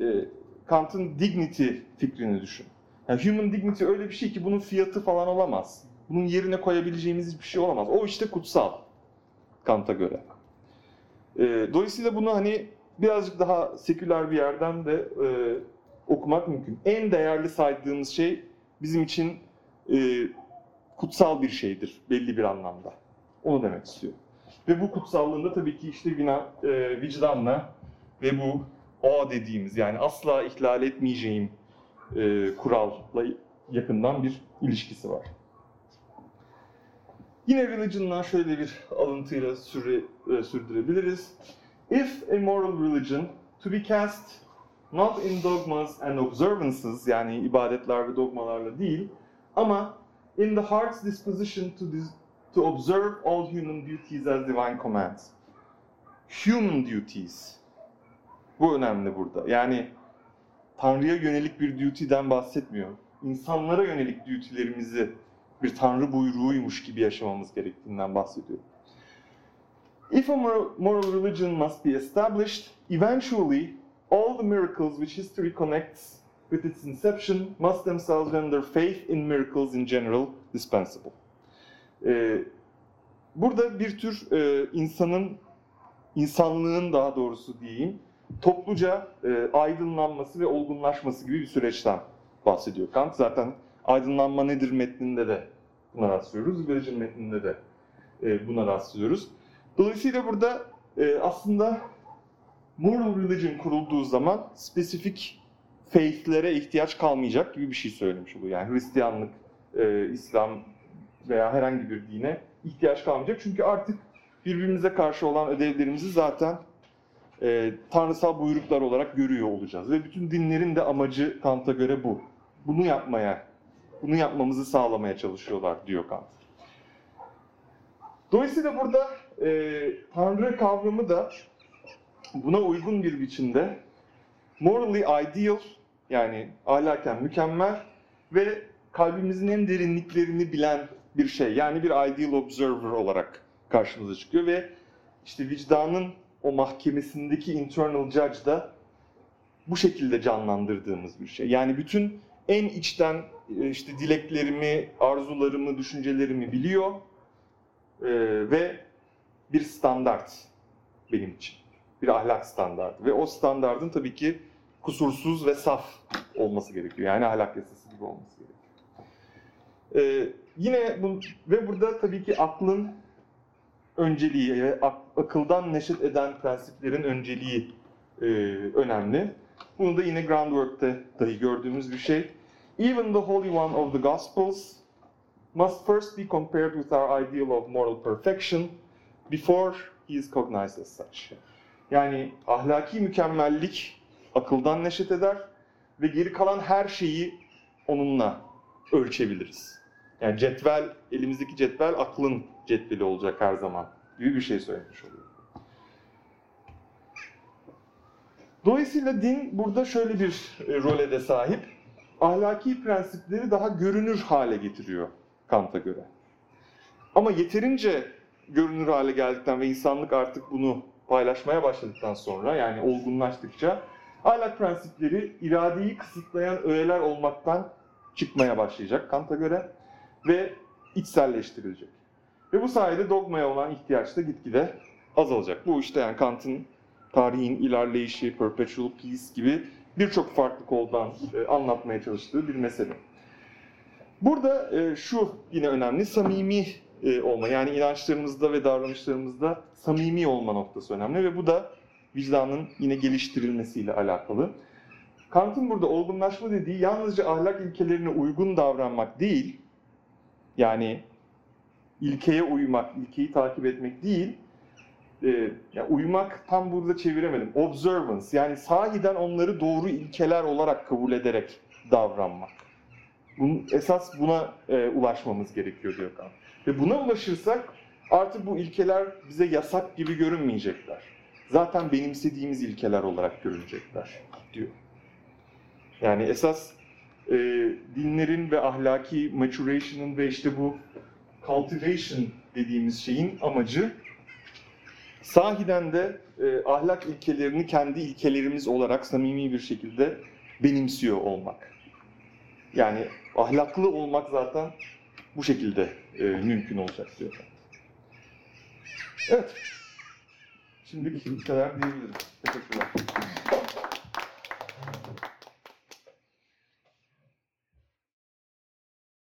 e, Kant'ın dignity fikrini düşün. Yani human dignity öyle bir şey ki bunun fiyatı falan olamaz. Bunun yerine koyabileceğimiz hiçbir şey olamaz. O işte kutsal Kant'a göre. E, dolayısıyla bunu hani birazcık daha seküler bir yerden de e, okumak mümkün. En değerli saydığımız şey bizim için e, kutsal bir şeydir belli bir anlamda. Onu demek istiyor. Ve bu kutsallığında tabii ki işte vina, e, vicdanla ve bu o dediğimiz yani asla ihlal etmeyeceğim e, kuralla yakından bir ilişkisi var. Yine religion'dan şöyle bir alıntıyla süre, e, sürdürebiliriz. If a moral religion to be cast not in dogmas and observances yani ibadetler ve dogmalarla değil ama in the heart's disposition to, dis- to observe all human duties as divine commands. Human duties. Bu önemli burada. Yani Tanrı'ya yönelik bir duty'den bahsetmiyor. İnsanlara yönelik duty'lerimizi bir Tanrı buyruğuymuş gibi yaşamamız gerektiğinden bahsediyor. If a moral, religion must be established, eventually all the miracles which history connects with its inception must themselves render faith in miracles in general dispensable. Ee, burada bir tür e, insanın, insanlığın daha doğrusu diyeyim, topluca e, aydınlanması ve olgunlaşması gibi bir süreçten bahsediyor Kant. Zaten aydınlanma nedir metninde de buna rastlıyoruz, Virgin metninde de e, buna rastlıyoruz. Dolayısıyla burada e, aslında moral religion kurulduğu zaman spesifik faith'lere ihtiyaç kalmayacak gibi bir şey söylemiş oluyor. Yani Hristiyanlık, e, İslam veya herhangi bir dine ihtiyaç kalmayacak. Çünkü artık birbirimize karşı olan ödevlerimizi zaten e, tanrısal buyruklar olarak görüyor olacağız. Ve bütün dinlerin de amacı Kant'a göre bu. Bunu yapmaya, bunu yapmamızı sağlamaya çalışıyorlar diyor Kant. Dolayısıyla burada e, Tanrı kavramı da buna uygun bir biçimde morally ideal yani ahlaken mükemmel ve kalbimizin en derinliklerini bilen bir şey. Yani bir ideal observer olarak karşımıza çıkıyor ve işte vicdanın o mahkemesindeki internal judge da bu şekilde canlandırdığımız bir şey. Yani bütün en içten e, işte dileklerimi, arzularımı, düşüncelerimi biliyor Ee, ve bir standart benim için. Bir ahlak standartı ve o standardın tabii ki kusursuz ve saf olması gerekiyor. Yani ahlak yasası gibi olması gerekiyor. Ee, yine bu, ve burada tabii ki aklın önceliği ve ak- akıldan neşet eden prensiplerin önceliği e, önemli. Bunu da yine Groundwork'te dahi gördüğümüz bir şey. Even the Holy One of the Gospels must first be compared with our ideal of moral perfection before he is cognized as such. Yani ahlaki mükemmellik akıldan neşet eder ve geri kalan her şeyi onunla ölçebiliriz. Yani cetvel, elimizdeki cetvel aklın cetveli olacak her zaman gibi bir şey söylemiş oluyor. Dolayısıyla din burada şöyle bir e, role de sahip. Ahlaki prensipleri daha görünür hale getiriyor Kant'a göre. Ama yeterince görünür hale geldikten ve insanlık artık bunu paylaşmaya başladıktan sonra yani olgunlaştıkça ahlak prensipleri iradeyi kısıtlayan öğeler olmaktan çıkmaya başlayacak Kant'a göre ve içselleştirilecek. Ve bu sayede dogmaya olan ihtiyaç da gitgide azalacak. Bu işte yani Kant'ın tarihin ilerleyişi, perpetual peace gibi birçok farklı koldan e, anlatmaya çalıştığı bir mesele. Burada e, şu yine önemli, samimi e, olma. Yani inançlarımızda ve davranışlarımızda samimi olma noktası önemli ve bu da vicdanın yine geliştirilmesiyle alakalı. Kant'ın burada olgunlaşma dediği yalnızca ahlak ilkelerine uygun davranmak değil, yani ilkeye uymak, ilkeyi takip etmek değil, e, yani uymak tam burada çeviremedim. Observance yani sahiden onları doğru ilkeler olarak kabul ederek davranmak. Bunun, esas buna e, ulaşmamız gerekiyor diyor Kant. Ve buna ulaşırsak artık bu ilkeler bize yasak gibi görünmeyecekler. Zaten benimsediğimiz ilkeler olarak görünecekler diyor. Yani esas e, dinlerin ve ahlaki maturation'ın ve işte bu cultivation dediğimiz şeyin amacı sahiden de e, ahlak ilkelerini kendi ilkelerimiz olarak samimi bir şekilde benimsiyor olmak. Yani ahlaklı olmak zaten bu şekilde e, mümkün olacak diyor. Evet. Şimdilik bu kadar diyebilirim. Teşekkürler.